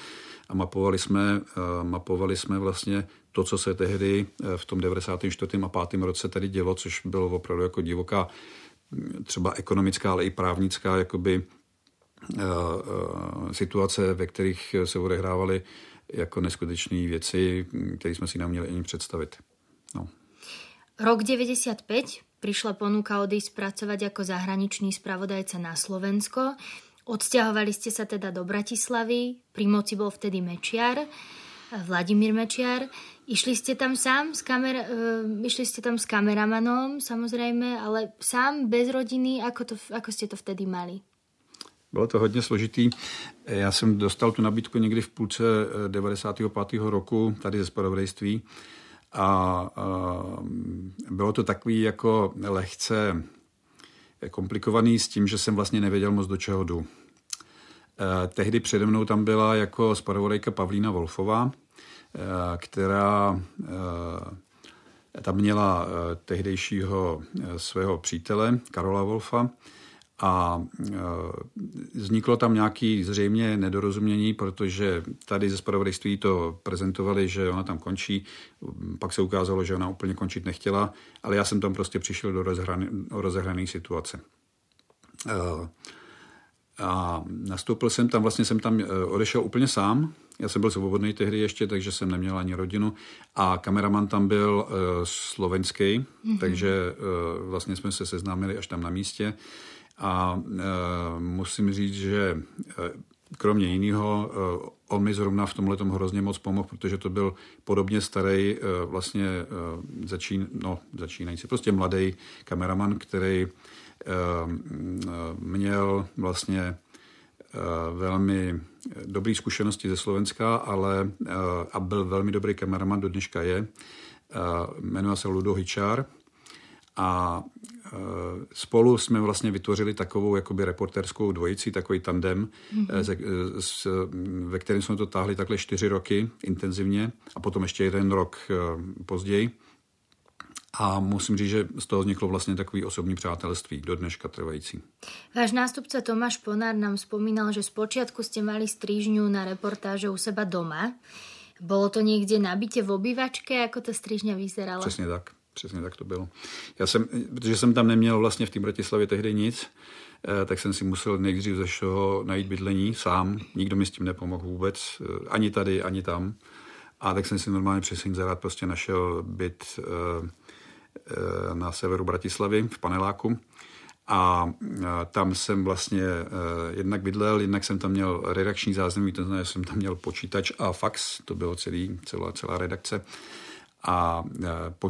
a mapovali jsme, eh, mapovali jsme vlastně to, co se tehdy v tom 94. a 5. roce tady dělo, což bylo opravdu jako divoká hm, třeba ekonomická, ale i právnická jakoby, situace, ve kterých se odehrávaly jako neskutečné věci, hm, které jsme si neměli ani představit.
Rok 95 prišla ponuka odísť pracovať ako zahraničný spravodajca na Slovensko. Odsťahovali ste sa teda do Bratislavy, pri moci bol vtedy Mečiar, Vladimír Mečiar. Išli ste tam sám s, kamer- uh, išli ste tam s kameramanom, samozrejme, ale sám bez rodiny, ako, to, ako ste to vtedy mali?
Bylo to hodně složitý. Já jsem dostal tu nabídku někdy v půlce 95. Eh, roku tady ze spravodajství a, bylo to takový jako lehce komplikovaný s tím, že jsem vlastně nevěděl moc do čeho jdu. E, tehdy přede mnou tam byla jako spravodajka Pavlína Wolfová, e, která tam měla tehdejšího svého přítele Karola Wolfa a e, vzniklo tam nějaký zřejmě nedorozumění, protože tady ze spravodajství to prezentovali, že ona tam končí, pak se ukázalo, že ona úplně končit nechtěla, ale já jsem tam prostě přišel do rozehrané, situace. E, a nastoupil jsem tam, vlastně jsem tam e, odešel úplně sám, já jsem byl svobodný tehdy ještě, takže jsem neměl ani rodinu. A kameraman tam byl uh, slovenský, mm-hmm. takže uh, vlastně jsme se seznámili až tam na místě. A e, musím říct, že e, kromě jiného, on mi zrovna v tomhle hrozně moc pomohl, protože to byl podobně starý, vlastně začín, no, začínající, prostě mladý kameraman, který měl vlastně velmi dobré zkušenosti ze Slovenska, ale a byl velmi dobrý kameraman, do dneška je. Jmenuje se Ludo Hičár a spolu jsme vlastně vytvořili takovou jakoby reporterskou dvojici, takový tandem, mm-hmm. ve kterém jsme to táhli takhle čtyři roky intenzivně a potom ještě jeden rok později. A musím říct, že z toho vzniklo vlastně takový osobní přátelství, do dneška trvající.
Váš nástupce Tomáš Ponár nám spomínal, že zpočiatku ste mali strížňu na reportáže u seba doma. Bylo to někde na bytě v obývačke, jako ta střížňa vyzerala?
Přesně tak. Přesně tak to bylo. Já jsem, protože jsem tam neměl vlastně v té Bratislavě tehdy nic, eh, tak jsem si musel nejdřív ze všeho najít bydlení sám. Nikdo mi s tím nepomohl vůbec, eh, ani tady, ani tam. A tak jsem si normálně přes inzerát prostě našel byt eh, na severu Bratislavy v Paneláku. A tam jsem vlastně jednak bydlel, jednak jsem tam měl redakční zázemí, to znamená, že jsem tam měl počítač a fax, to bylo celý, celá, celá redakce a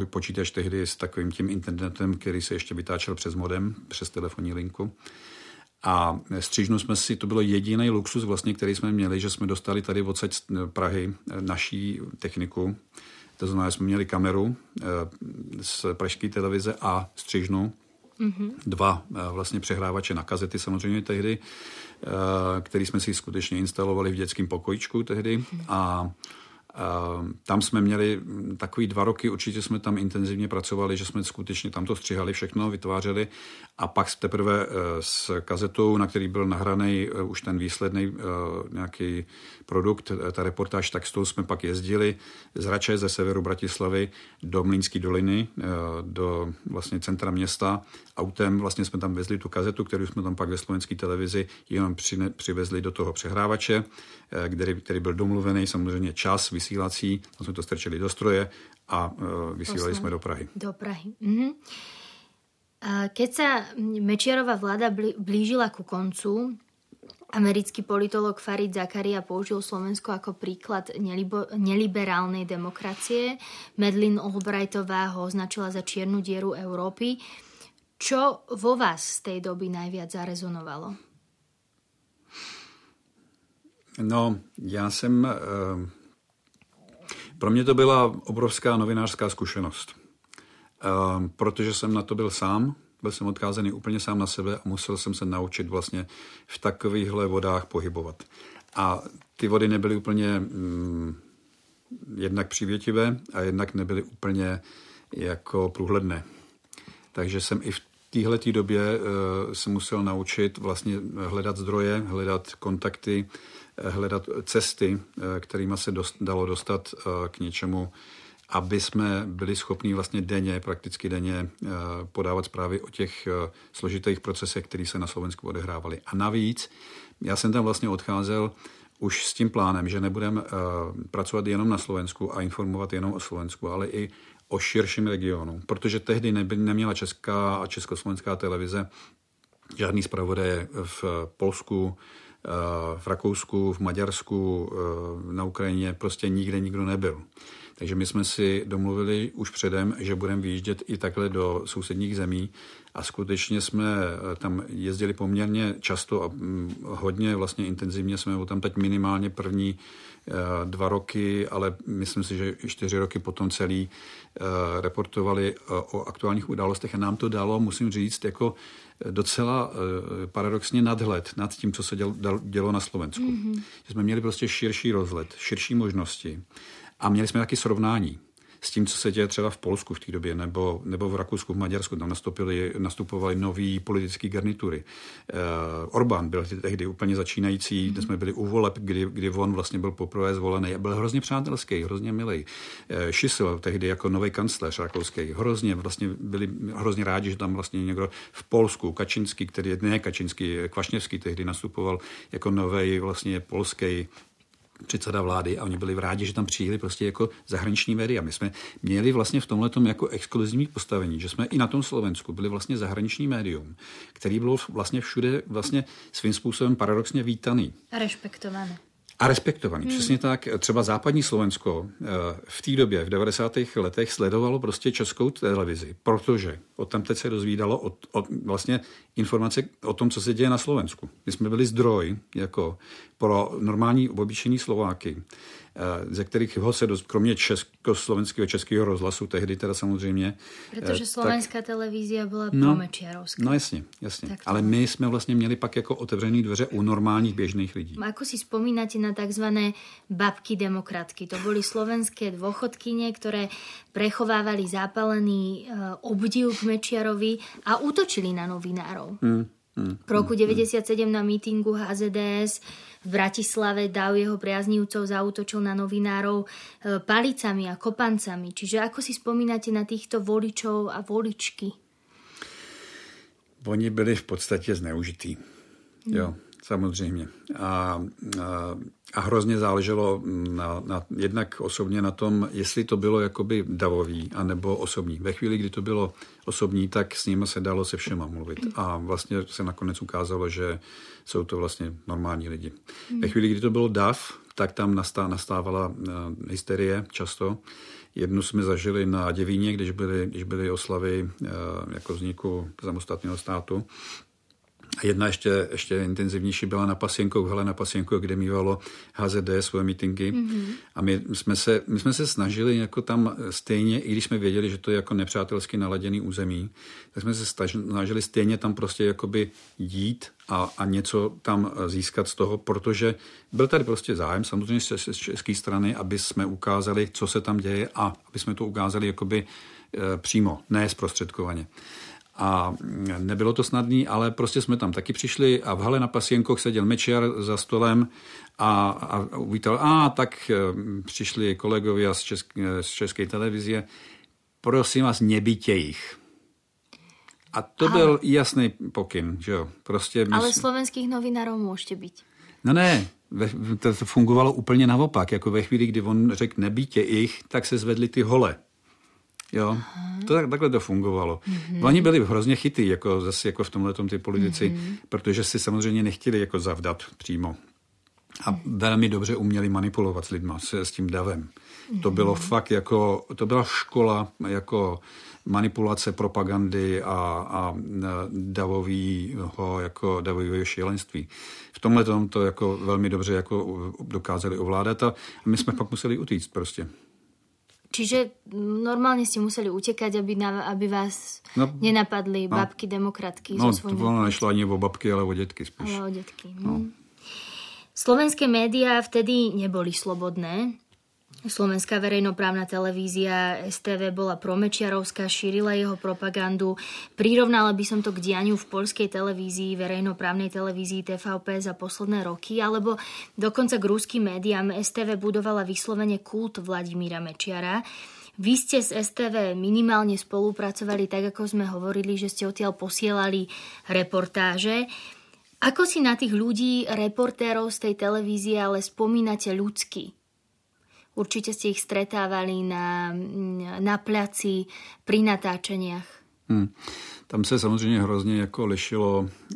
počítač tehdy s takovým tím internetem, který se ještě vytáčel přes modem, přes telefonní linku. A střížnu jsme si, to bylo jediný luxus vlastně, který jsme měli, že jsme dostali tady odsaď z Prahy naší techniku. To znamená, že jsme měli kameru z pražské televize a střížnu. Mm-hmm. Dva vlastně přehrávače na kazety samozřejmě tehdy, který jsme si skutečně instalovali v dětském pokojičku tehdy. Mm-hmm. A tam jsme měli takový dva roky, určitě jsme tam intenzivně pracovali, že jsme skutečně tam to střihali všechno, vytvářeli a pak teprve eh, s kazetou, na který byl nahraný eh, už ten výsledný eh, nějaký produkt, ta reportáž, tak s tou jsme pak jezdili z Rače ze severu Bratislavy do Mlínské doliny, do vlastně centra města. Autem vlastně jsme tam vezli tu kazetu, kterou jsme tam pak ve slovenské televizi jenom přivezli do toho přehrávače, který, který byl domluvený, samozřejmě čas, vysílací, tam jsme to strčili do stroje a uh, vysílali Posledný. jsme do Prahy.
Do Prahy. Mhm. Keď sa Mečiarová vláda blížila ku koncu, americký politolog Farid Zakaria použil Slovensko ako príklad neliberálnej demokracie. Medlin Albrightová ho označila za čiernu dieru Európy. Čo vo vás z tej doby najviac zarezonovalo?
No, já jsem pro mě to byla obrovská novinářská zkušenost, ehm, protože jsem na to byl sám, byl jsem odkázaný úplně sám na sebe a musel jsem se naučit vlastně v takovýchhle vodách pohybovat. A ty vody nebyly úplně mm, jednak přivětivé a jednak nebyly úplně jako průhledné. Takže jsem i v téhle době uh, se musel naučit vlastně hledat zdroje, hledat kontakty, hledat cesty, eh, kterými se dost, dalo dostat eh, k něčemu, aby jsme byli schopni vlastně denně, prakticky denně eh, podávat zprávy o těch složitých procesech, které se na Slovensku odehrávaly. A navíc, já jsem tam vlastně odcházel už s tím plánem, že nebudeme pracovat jenom na Slovensku a informovat jenom o Slovensku, ale i o širším regionu, protože tehdy neměla česká a československá televize žádný zpravodaje v Polsku, v Rakousku, v Maďarsku, eh, na Ukrajině prostě nikde nikdo nebyl. Takže my jsme si domluvili už předem, že budeme výjíždět i takhle do sousedních zemí a skutečně jsme eh, tam jezdili poměrně často a mm, hodně vlastně intenzivně jsme tam teď minimálně první dva roky, ale myslím si, že čtyři roky potom celý reportovali o aktuálních událostech a nám to dalo, musím říct, jako docela eh, paradoxně nadhled nad tím, co se dělo, dělo na Slovensku. Mm-hmm. Že jsme měli prostě širší rozhled, širší možnosti a měli jsme taky srovnání s tím, co se děje třeba v Polsku v té době, nebo, nebo v Rakousku, v Maďarsku, tam nastoupili, nastupovali nový politické garnitury. Uh, Orbán byl tehdy úplně začínající, mm. jsme byli u voleb, kdy, kdy on vlastně byl poprvé zvolený a byl hrozně přátelský, hrozně milý. Uh, Šisel tehdy jako nový kancléř rakouský, hrozně vlastně byli hrozně rádi, že tam vlastně někdo v Polsku, Kačinský, který ne Kačinský, Kvašněvský tehdy nastupoval jako nový vlastně polský předseda vlády a oni byli rádi, že tam přijeli prostě jako zahraniční média. My jsme měli vlastně v tomhle jako exkluzivní postavení, že jsme i na tom Slovensku byli vlastně zahraniční médium, který bylo vlastně všude vlastně svým způsobem paradoxně vítaný.
A respektované.
A respektovaný, hmm. přesně tak. Třeba západní Slovensko eh, v té době, v 90. letech, sledovalo prostě českou televizi, protože od tam teď se dozvídalo od, od vlastně informace o tom, co se děje na Slovensku. My jsme byli zdroj jako pro normální obyčejní Slováky ze kterých ho se dost, kromě československého českého rozhlasu, tehdy teda samozřejmě.
Protože eh, slovenská tak, televízia byla no, promečiarovská.
No jasně, jasně. Tak Ale my jsme vlastně měli pak jako otevřené dveře u normálních běžných lidí.
Ako si spomínate na tzv. babky demokratky? To boli slovenské dôchodkyne, ktoré prechovávali zápalený eh, obdiv k Mečiarovi a útočili na novinárov. Hmm, hmm, v roku 97 hmm. na mítingu HZDS v Bratislave dav jeho priaznívcov zautočil na novinárov e, palicami a kopancami. Čiže ako si spomínate na týchto voličov a voličky?
Oni byli v podstatě zneužitý. Hmm. Jo, samozřejmě. A, a, a hrozně záleželo na, na, jednak osobně na tom, jestli to bylo jakoby davový, anebo osobní. Ve chvíli, kdy to bylo osobní, tak s nimi se dalo se všema mluvit. A vlastně se nakonec ukázalo, že jsou to vlastně normální lidi. Ve chvíli, kdy to bylo DAF, tak tam nastá, nastávala uh, hysterie často. Jednu jsme zažili na Děvíně, když byly, když byly oslavy uh, jako vzniku samostatného státu. A jedna ještě, ještě intenzivnější byla na Pasienkou, Helena Pasienkou, kde mývalo HZD svoje mítinky. Mm-hmm. A my jsme, se, my jsme se snažili jako tam stejně, i když jsme věděli, že to je jako nepřátelsky naladěný území, tak jsme se snažili stejně tam prostě jakoby jít a, a něco tam získat z toho, protože byl tady prostě zájem samozřejmě z, z české strany, aby jsme ukázali, co se tam děje a aby jsme to ukázali jakoby e, přímo, ne zprostředkovaně. A nebylo to snadné, ale prostě jsme tam taky přišli a v hale na Pasienkoch seděl Mečiar za stolem a, a uvítal, a tak e, přišli kolegovia z, česk, z České televize, prosím vás, nebíte jich. A to ale, byl jasný pokyn, že jo. Prostě
ale my... slovenských novinárov můžete být.
No ne, to fungovalo úplně naopak. Jako ve chvíli, kdy on řekl nebítě jich, tak se zvedly ty hole. Jo, to tak, takhle to fungovalo. Mm-hmm. Oni byli hrozně chytý, jako zase jako v tomhle ty politici, mm-hmm. protože si samozřejmě nechtěli jako zavdat přímo. A mm-hmm. velmi dobře uměli manipulovat s lidma, s, s tím davem. Mm-hmm. To bylo fakt jako, to byla škola jako manipulace propagandy a, a davového, jako davového šílenství. V tomhle tom to jako velmi dobře jako dokázali ovládat a my jsme pak museli utíct prostě.
Čiže normálne ste museli utekať, aby, na, aby vás no, nenapadli no, babky demokratky
no, so. No, to nešlo ani o babky, ale o detky spíš.
Ale o detky. No. Hm. Slovenské médiá vtedy neboli slobodné. Slovenská verejnoprávna televízia STV bola promečiarovská, šírila jeho propagandu. Prirovnala by som to k dianiu v polskej televízii, verejnoprávnej televízii TVP za posledné roky, alebo dokonca k ruským médiám STV budovala vyslovene kult Vladimíra Mečiara. Vy ste s STV minimálne spolupracovali, tak ako sme hovorili, že ste odtiaľ posielali reportáže. Ako si na tých ľudí, reportérov z tej televízie ale spomínate ľudsky? Určite ste ich stretávali na, na placi, pri natáčeniach. Hmm.
Tam se samozřejmě hrozně jako lišilo e,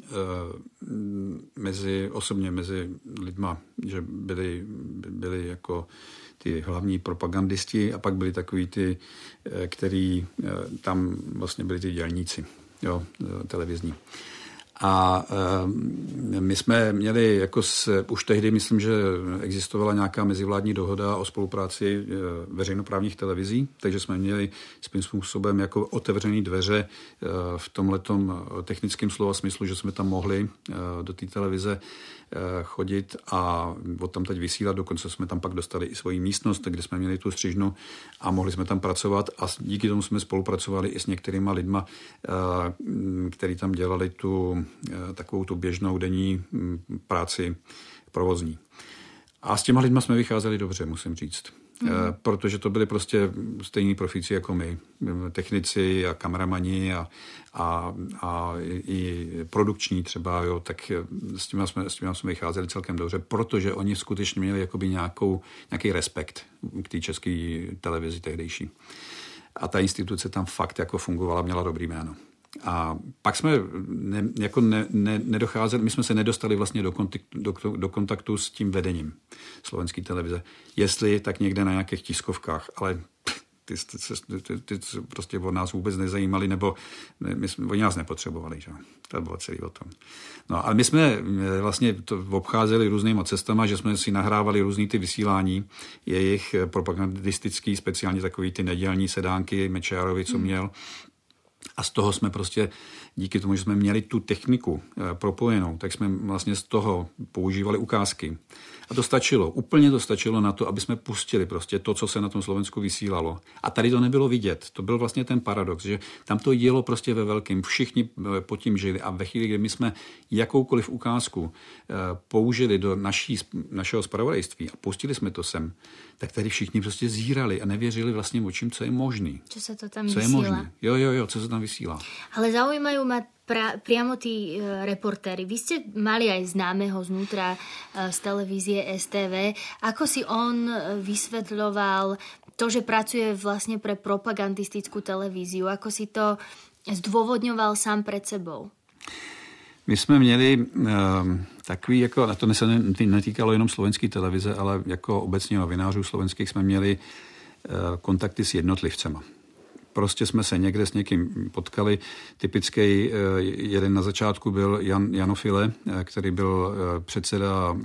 mezi, osobně mezi lidma, že byli, byli jako ty hlavní propagandisti a pak byli takový ty, e, který e, tam vlastně byli ty dělníci jo, televizní. A e, my jsme měli, jako s, už tehdy myslím, že existovala nějaká mezivládní dohoda o spolupráci e, veřejnoprávních televizí, takže jsme měli svým způsobem jako otevřené dveře e, v tomhletom technickém slova smyslu, že jsme tam mohli do té televize Eh, chodit a od tam teď vysílat. Dokonce jsme tam pak dostali i svoji místnost, kde jsme měli tu střižnu a mohli jsme tam pracovat a díky tomu jsme spolupracovali i s některýma lidma, eh, kteří tam dělali tu eh, takovou tu běžnou denní hm, práci provozní. A s těma lidma jsme vycházeli dobře, musím říct. Mm. Protože to byli prostě stejní profíci jako my. Technici a kameramani a, a, a i produkční třeba, jo, tak s těma, jsme, s těma jsme vycházeli celkem dobře, protože oni skutečně měli jakoby nějakou, nějaký respekt k té české televizi tehdejší. A ta instituce tam fakt jako fungovala, měla dobrý jméno. A pak jsme ne, jako ne, ne, nedocházeli, my jsme se nedostali vlastně do kontaktu, do, do kontaktu s tím vedením slovenské televize. Jestli, tak někde na nějakých tiskovkách, ale ty, ty, ty, ty, ty prostě od nás vůbec nezajímali, nebo ne, my jsme, oni nás nepotřebovali. Že? To bylo celý o tom. No ale my jsme eh, vlastně to obcházeli různýma cestama, že jsme si nahrávali různý ty vysílání, jejich propagandistický, speciálně takový ty nedělní sedánky Mečárovi, co hmm. A z toho jsme prostě, díky tomu, že jsme měli tu techniku eh, propojenou, tak jsme vlastně z toho používali ukázky. A to stačilo, úplně to stačilo na to, aby jsme pustili prostě to, co se na tom Slovensku vysílalo. A tady to nebylo vidět. To byl vlastně ten paradox, že tam to jelo prostě ve velkém. Všichni eh, pod tím žili a ve chvíli, kdy my jsme jakoukoliv ukázku eh, použili do naší, našeho spravodajství a pustili jsme to sem, tak tady všichni prostě zírali a nevěřili vlastně očím, co je možný.
Co se to tam
co
vysílá.
je možný. Jo, jo, jo, co se tam vysílá.
Ale zaujímají ma pra, priamo tí e, reportéry. Vy ste mali aj známeho znútra e, z televízie STV. Ako si on e, vysvetľoval to, že pracuje vlastne pre propagandistickú televíziu? Ako si to zdôvodňoval sám pred sebou?
My jsme měli uh, takový, jako, a to se netýkalo jenom slovenské televize, ale jako obecně novinářů slovenských jsme měli uh, kontakty s jednotlivcema prostě jsme se někde s někým potkali. Typický eh, jeden na začátku byl Jan Janofile, eh, který byl eh, předseda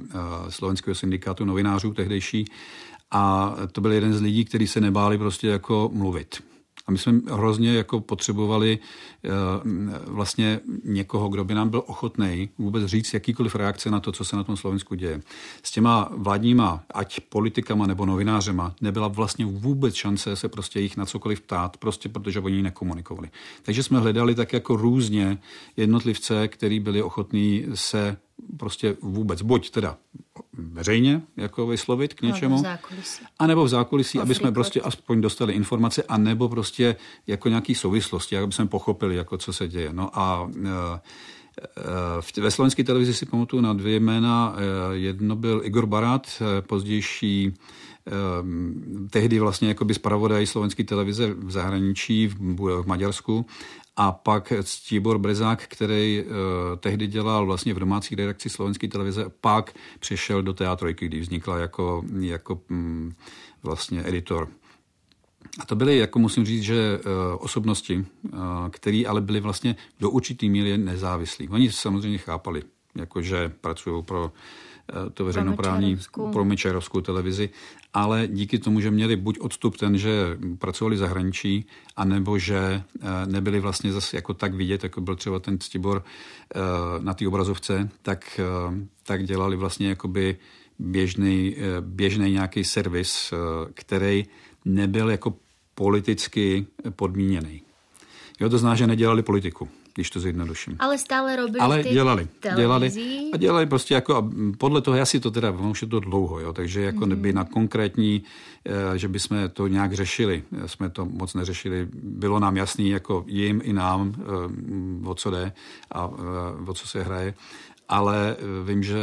slovenského syndikátu novinářů tehdejší a to byl jeden z lidí, kteří se nebáli prostě jako mluvit. A my jsme hrozně jako potřebovali eh, vlastně někoho, kdo by nám byl ochotný vůbec říct jakýkoliv reakce na to, co se na tom Slovensku děje. S těma vládníma, ať politikama nebo novinářema, nebyla vlastně vůbec šance se prostě jich na cokoliv ptát, prostě protože oni nekomunikovali. Takže jsme hledali tak jako různě jednotlivce, který byli ochotní se prostě vůbec buď teda veřejně jako vyslovit k něčemu, a nebo v zákulisí, aby jsme prostě aspoň dostali informace, a nebo prostě jako nějaký souvislosti, aby jsme pochopili, jako co se děje. No a e, e, ve slovenské televizi si pamatuju na dvě jména. E, jedno byl Igor Barat, pozdější tehdy vlastně jako by zpravodaj slovenské televize v zahraničí, v Maďarsku a pak Tibor Brezák, který uh, tehdy dělal vlastně v domácí redakci slovenské televize, pak přešel do teatrojky, kdy vznikla jako, jako um, vlastně editor. A to byly, jako musím říct, že uh, osobnosti, uh, které ale byly vlastně do určitý míry nezávislí. Oni samozřejmě chápali, jako že pracují pro Eh, to veřejnoprávní pro Mečerovskou televizi, ale díky tomu, že měli buď odstup ten, že pracovali zahraničí, anebo že eh, nebyli vlastně zase jako tak vidět, jako byl třeba ten Ctibor eh, na té obrazovce, tak, tak dělali vlastně jakoby běžný, běžný nějaký servis, který nebyl jako politicky podmíněný. Jo, to znamená, že nedělali politiku když to zjednoduším.
Ale stále robili
Ale dělali, dělali a dělali prostě jako, a podle toho, já si to teda, už je to dlouho, jo, takže jako mm-hmm. by na konkrétní, eh, že by jsme to nějak řešili, jsme to moc neřešili, bylo nám jasný, jako jim i nám, eh, o co jde a eh, o co se hraje, ale vím, že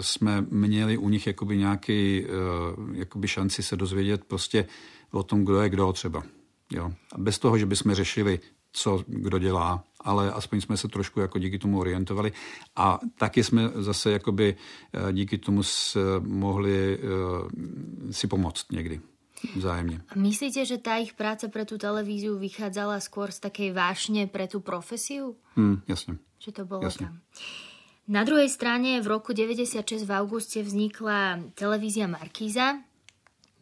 jsme měli u nich jakoby nějaký jakoby šanci se dozvědět prostě o tom, kdo je kdo třeba. Jo. A bez toho, že bychom řešili co kdo dělá, ale aspoň jsme se trošku jako díky tomu orientovali a taky jsme zase jakoby eh, díky tomu mohli eh, si pomoct někdy vzájemně.
A myslíte, že ta jejich práce pro tu televíziu vychádzala skôr z takej vášně pro tu profesiu?
Hmm, jasně.
Že to bylo tam. Na druhej strane v roku 96 v auguste vznikla televízia Markíza,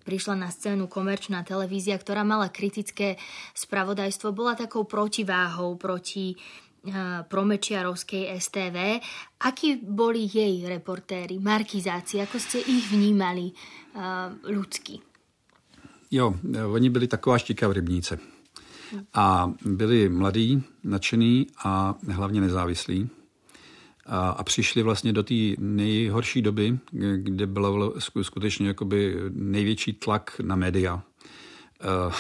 prišla na scénu komerčná televízia, ktorá mala kritické spravodajstvo, bola takou protiváhou proti uh, promečiarovskej STV. Akí boli jej reportéry, markizáci, ako ste ich vnímali uh, ľudsky?
Jo, oni byli taková štika v rybníce. A byli mladí, nadšení a hlavně nezávislí. A, a přišli vlastně do té nejhorší doby, kde byl skutečně jakoby největší tlak na média. Uh,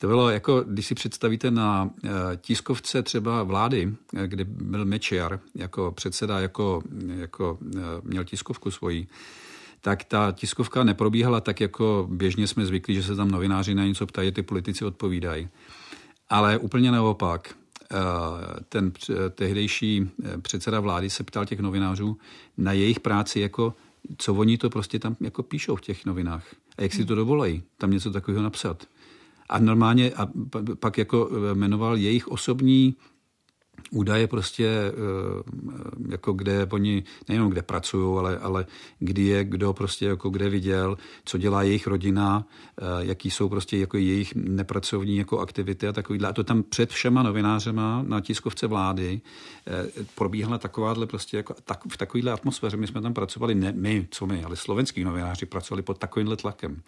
to bylo jako, když si představíte na eh, tiskovce třeba vlády, eh, kde byl Mečiar jako předseda, jako, jako eh, měl tiskovku svoji, tak ta tiskovka neprobíhala tak, jako běžně jsme zvyklí, že se tam novináři na něco ptají, ty politici odpovídají. Ale úplně naopak, ten tehdejší předseda vlády se ptal těch novinářů na jejich práci, jako co oni to prostě tam jako píšou v těch novinách a jak si to dovolají tam něco takového napsat. A normálně a pak jako e, jmenoval jejich osobní údaje prostě, e, jako kde oni, nejenom kde pracují, ale, ale kdy je, kdo prostě jako kde viděl, co dělá jejich rodina, e, jaký jsou prostě jako jejich nepracovní jako aktivity a takovýhle. A to tam před všema novinářema na tiskovce vlády probíhala takováhle prostě jako tak, v takovýhle atmosféře. My jsme tam pracovali, ne my, co my, ale slovenský novináři pracovali pod takovýmhle tlakem.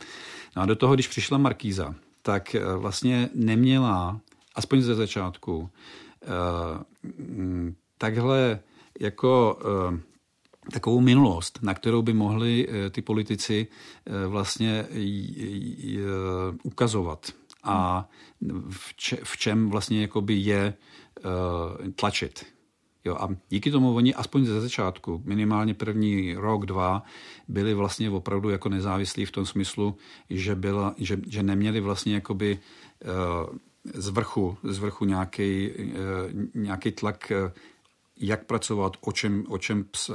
No a do toho, když přišla Markíza, tak eh, vlastně neměla, aspoň ze začátku, eh, takhle jako eh, takovou minulost, na kterou by mohli ty politici vlastně ukazovat a v čem vlastně jakoby je tlačit. Jo, a díky tomu oni aspoň ze začátku, minimálně první rok, dva, byli vlastně opravdu jako nezávislí v tom smyslu, že, byla, že, že neměli vlastně jakoby uh, z vrchu, z vrchu nějaký, uh, nějaký tlak, uh, jak pracovat, o čem, o čem ps,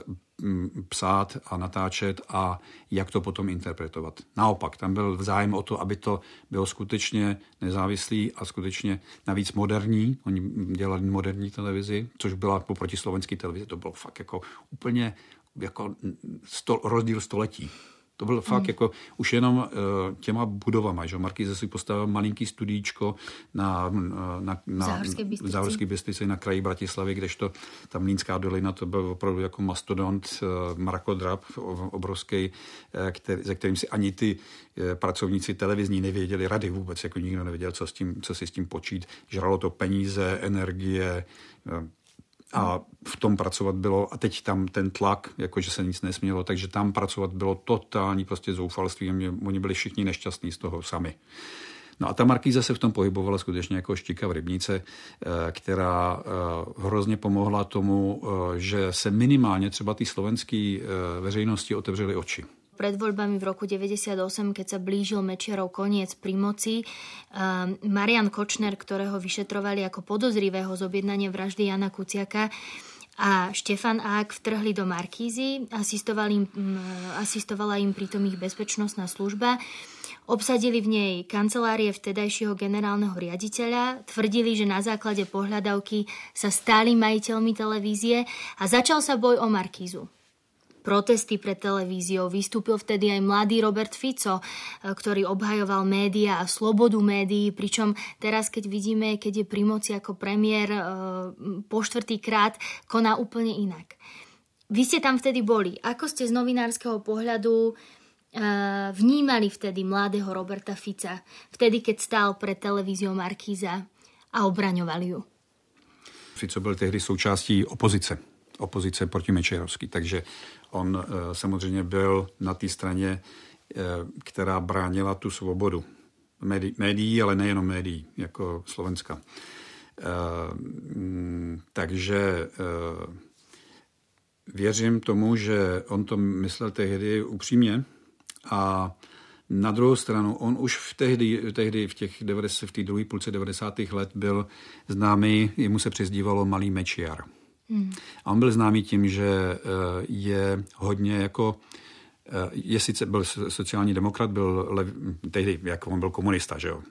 psát a natáčet a jak to potom interpretovat. Naopak, tam byl zájem o to, aby to bylo skutečně nezávislý a skutečně navíc moderní. Oni dělali moderní televizi, což byla poproti slovenské televizi, to bylo fakt jako úplně jako sto, rozdíl století. To bylo fakt mm. jako už jenom uh, těma budovama, že Markýze si postavil malinký studíčko na, na, na Záhorské Bystrici na kraji Bratislavy, kdežto ta Mlínská dolina, to byl opravdu jako mastodont, uh, mrakodrap obrovský, uh, který, ze kterým si ani ty uh, pracovníci televizní nevěděli rady vůbec, jako nikdo nevěděl, co, s tím, co si s tím počít. Žralo to peníze, energie, a v tom pracovat bylo, a teď tam ten tlak, jakože se nic nesmělo, takže tam pracovat bylo totální prostě zoufalství mě, oni byli všichni nešťastní z toho sami. No a ta markýza se v tom pohybovala skutečně jako štika v rybnice, eh, která eh, hrozně pomohla tomu, eh, že se minimálně třeba ty slovenské veřejnosti otevřely oči
pred voľbami v roku 98, keď sa blížil Mečiarov koniec pri moci, ehm, Marian Kočner, ktorého vyšetrovali ako podozrivého z objednania vraždy Jana Kuciaka, a Štefan Ák vtrhli do Markízy, asistoval im, asistovala im pritom ich bezpečnostná služba. Obsadili v nej kancelárie vtedajšieho generálneho riaditeľa, tvrdili, že na základe pohľadavky sa stáli majiteľmi televízie. A začal sa boj o Markízu protesty pred televíziou. Vystúpil vtedy aj mladý Robert Fico, e, ktorý obhajoval média a slobodu médií, pričom teraz, keď vidíme, keď je pri moci ako premiér e, po štvrtý krát, koná úplne inak. Vy ste tam vtedy boli. Ako ste z novinárskeho pohľadu e, vnímali vtedy mladého Roberta Fica, vtedy, keď stál pred televíziou Markíza a obraňovali ju?
Fico byl tehdy součástí opozice, opozice proti Mečerovský, takže On eh, samozřejmě byl na té straně, eh, která bránila tu svobodu médií, ale nejenom médií, jako Slovenska. Eh, mm, takže věřím tomu, že on to myslel tehdy upřímně a na druhou stranu, on už v tehdy, tehdy v těch 90, v té druhé půlce 90. let byl známý, jemu se přezdívalo Malý Mečiar. Hmm. A on byl známý tím, že eh, je hodně jako eh, je sice byl sociální demokrat, byl lev, tehdy, jako on byl komunista, že jo,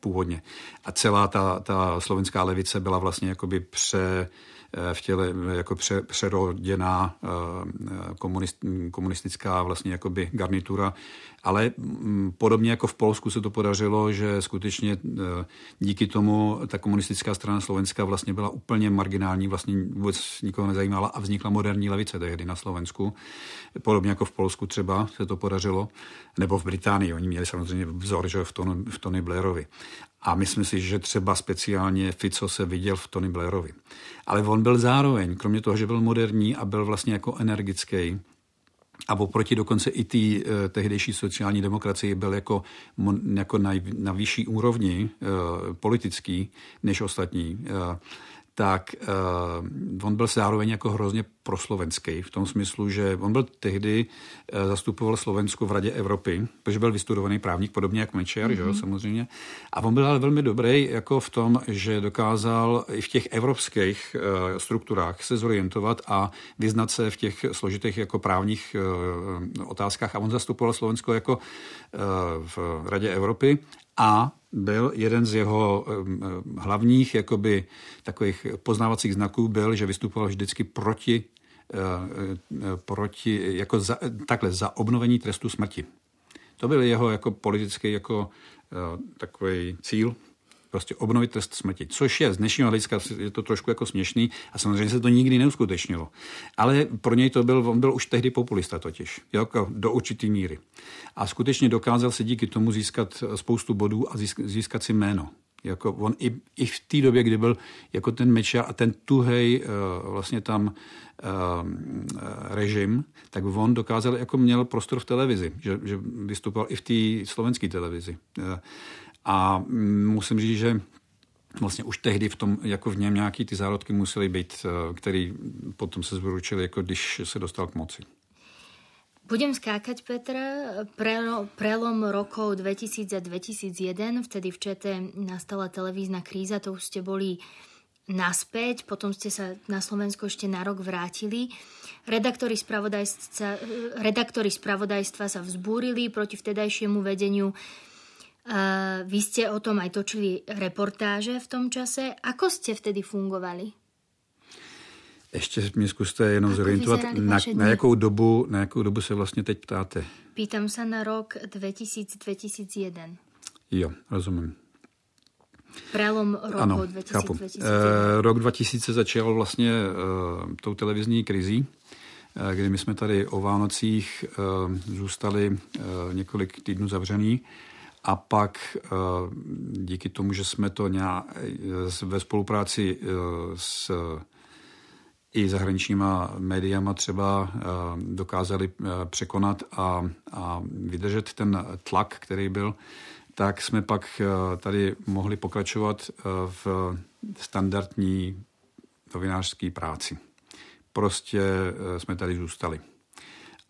původně. A celá ta, ta slovenská levice byla vlastně jakoby pře, Eh, v těle jako pře, přeroděná komunist, komunistická vlastně jakoby garnitura, ale mm, podobně jako v Polsku se to podařilo, že skutečně eh, díky tomu ta komunistická strana Slovenska vlastně byla úplně marginální, vlastně vůbec nikoho nezajímala a vznikla moderní levice tehdy na Slovensku. Podobně jako v Polsku třeba se to podařilo, nebo v Británii, oni měli samozřejmě vzor že v, Tony, v Tony Blairovi. A myslím si, že třeba speciálně Fico se viděl v Tony Blairovi. ale on byl zároveň, kromě toho, že byl moderní a byl vlastně jako energický, a oproti dokonce i té eh, tehdejší sociální demokracii byl jako, jako na, na vyšší úrovni eh, politický než ostatní. Eh, tak uh, on byl zároveň jako hrozně proslovenský v tom smyslu, že on byl tehdy, uh, zastupoval Slovensko v Radě Evropy, protože byl vystudovaný právník, podobně jako Mečer, mm-hmm. že, mhm. samozřejmě. A on byl ale velmi dobrý jako v tom, že dokázal i v těch evropských uh, strukturách se zorientovat a vyznat se v těch složitých jako právních uh, otázkách. A on zastupoval Slovensko jako uh, v Radě Evropy a byl jeden z jeho hlavních jakoby, takových poznávacích znaků byl, že vystupoval vždycky proti, eh, eh, proti jako za, takhle, za obnovení trestu smrti. To byl jeho jako politický jako eh, takový cíl prostě obnovit trest smrti. Což je z dnešního hlediska je to trošku jako směšný a samozřejmě se to nikdy neuskutečnilo. Ale pro něj to byl, on byl už tehdy populista totiž, jako do určitý míry. A skutečně dokázal se díky tomu získat spoustu bodů a získat si jméno. Jako on i, i v té době, kdy byl jako ten meča a ten tuhej uh, vlastně tam uh, režim, tak on dokázal, jako měl prostor v televizi, že, že vystupoval i v té slovenské televizi. A musím říct, že vlastně už tehdy v tom, jako v něm nějaký ty zárodky musely být, eh, který potom se zvrúčili, jako když se dostal k moci.
Budem skákať, Petr. Prelom rokov 2000 a 2001, vtedy v Čete nastala televízna kríza, to už ste boli naspäť, potom ste sa na Slovensko ešte na rok vrátili. Redaktori spravodajstva, redaktori spravodajstva sa vzbúrili proti vtedajšiemu vedeniu vy ste o tom aj točili reportáže v tom čase. Ako ste vtedy fungovali?
Ještě mě zkuste jenom Ako zorientovat, na, na, jakou dobu, na jakou dobu se vlastně teď ptáte.
Pýtam se na rok 2000-2001.
Jo, rozumím.
Prelom roku ano, 2000, chápu. 2001.
E, rok 2000 začal vlastně e, tou televizní krizí, e, kdy my jsme tady o Vánocích e, zůstali e, několik týdnů zavřený a pak eh, díky tomu, že jsme to nějak eh, ve spolupráci eh, s i zahraničníma médiama třeba dokázali překonat a, a vydržet ten tlak, který byl, tak jsme pak tady mohli pokračovat v standardní novinářské práci. Prostě jsme tady zůstali.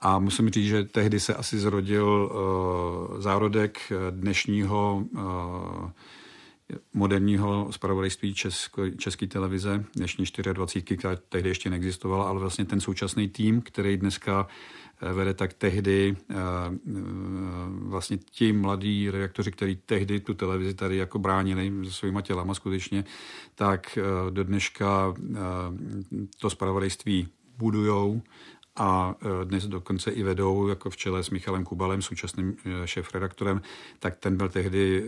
A musím říct, že tehdy se asi zrodil uh, zárodek dnešního uh, moderního spravodajství Česko, České televize, dnešní 24, která tehdy ještě neexistovala, ale vlastně ten současný tým, který dneska eh, vede, tak tehdy vlastně ti mladí redaktoři, kteří tehdy tu televizi tady jako bránili se svýma tělama skutečně, tak do dneška to spravodajství budujou a e, dnes dokonce i vedou, jako v čele s Michalem Kubalem, současným e, šéf-redaktorem, tak ten byl tehdy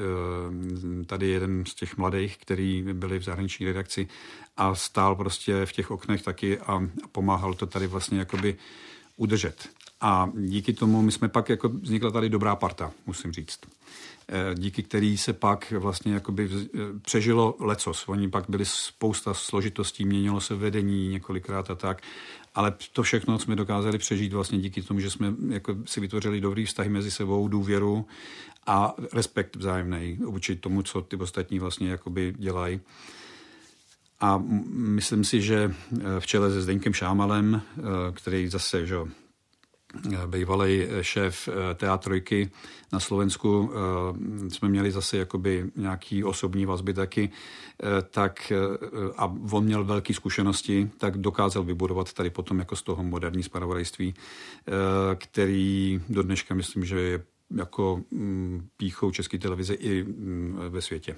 e, tady jeden z těch mladých, který byli v zahraniční redakci a stál prostě v těch oknech taky a pomáhal to tady vlastně jakoby udržet. A díky tomu my jsme pak, jako vznikla tady dobrá parta, musím říct. Díky který se pak vlastně jakoby přežilo lecos. Oni pak byli spousta složitostí, měnilo se vedení několikrát a tak ale to všechno jsme dokázali přežít vlastně díky tomu, že jsme jako si vytvořili dobrý vztahy mezi sebou, důvěru a respekt vzájemný vůči tomu, co ty ostatní vlastně jakoby dělají. A myslím si, že v čele se Zdeňkem Šámalem, eh, který zase že, bývalý šéf eh, teatrojky na Slovensku, eh, jsme měli zase jakoby nějaký osobní vazby taky, eh, tak a on měl velké zkušenosti, tak dokázal vybudovat tady potom jako z toho moderní spravodajství, který do dneška myslím, že je jako mm, píchou české televize i mm, ve světě.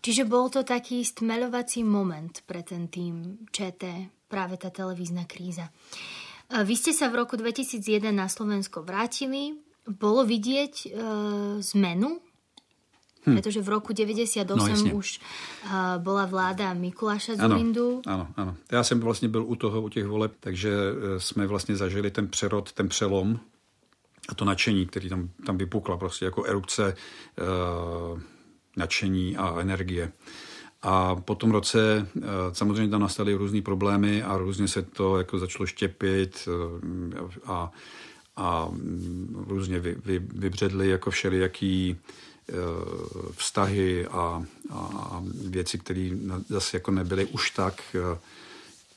Čiže bol to taký stmelovací moment pre ten tým ČT, práve tá televízna kríza. Vy ste sa v roku 2001 na Slovensko vrátili. Bolo vidieť e, zmenu? Hm. Pretože v roku 98 no, už uh, bola vláda Mikuláša Zurindu.
Ano, ano, ano. Já jsem vlastně byl u toho, u těch voleb, takže e, jsme vlastně zažili ten přerod, ten přelom a to nadšení, který tam, tam vypukla prostě jako erupce uh, nadšení a energie. A po tom roce samozřejmě tam nastaly různé problémy a různě se to jako začalo štěpit a, a mm, různě vy, vy, vybředly jako všelijaký vztahy a, a věci, které zase jako nebyly už tak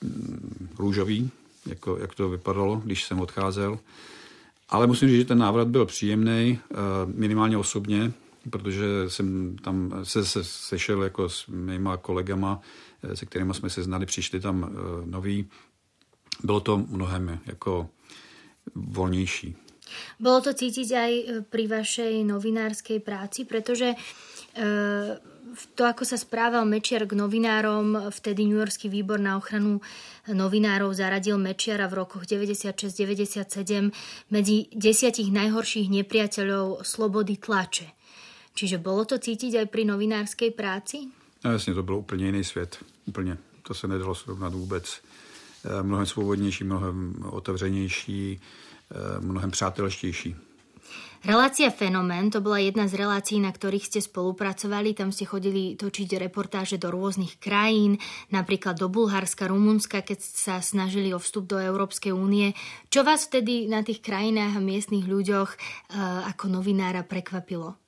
mm, růžový, jako, jak to vypadalo, když jsem odcházel. Ale musím říct, že ten návrat byl příjemný, eh, minimálně osobně, protože jsem tam se, se sešel jako s mýma kolegama, eh, se kterými jsme se znali, přišli tam eh, noví. Bylo to mnohem jako volnější.
Bylo to cítit aj pri vašej novinárskej práci, pretože to, ako sa správal Mečiar k novinárom, vtedy New Yorkský výbor na ochranu novinárov zaradil Mečiara v rokoch 96-97 medzi desiatich najhorších nepriateľov slobody tlače. Čiže bolo to cítiť aj pri novinárskej práci?
No jasně, to byl úplně jiný svět. Úplně. To se nedalo srovnat vůbec. Eh, mnohem svobodnější, mnohem otevřenější, eh, mnohem přátelštější.
Relácia Fenomén to bola jedna z relácií, na ktorých ste spolupracovali. Tam ste chodili točiť reportáže do rôznych krajín, napríklad do Bulharska, Rumunska, keď sa snažili o vstup do Európskej únie. Čo vás vtedy na tých krajinách a miestnych ľuďoch uh, ako novinára prekvapilo?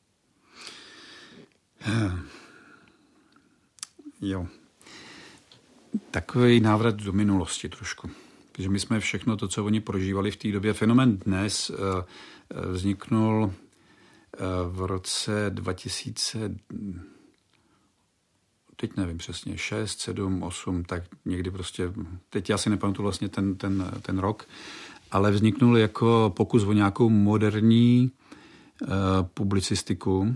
Jo. Takový návrat do minulosti trošku. Protože my jsme všechno to, co oni prožívali v té době, fenomen dnes, uh, vzniknul eh, v roce 2000, teď nevím přesně, 6, 7, 8, tak někdy prostě, teď já si nepamatuju vlastně ten, ten, ten rok, ale vzniknul jako pokus o nějakou moderní publicistiku,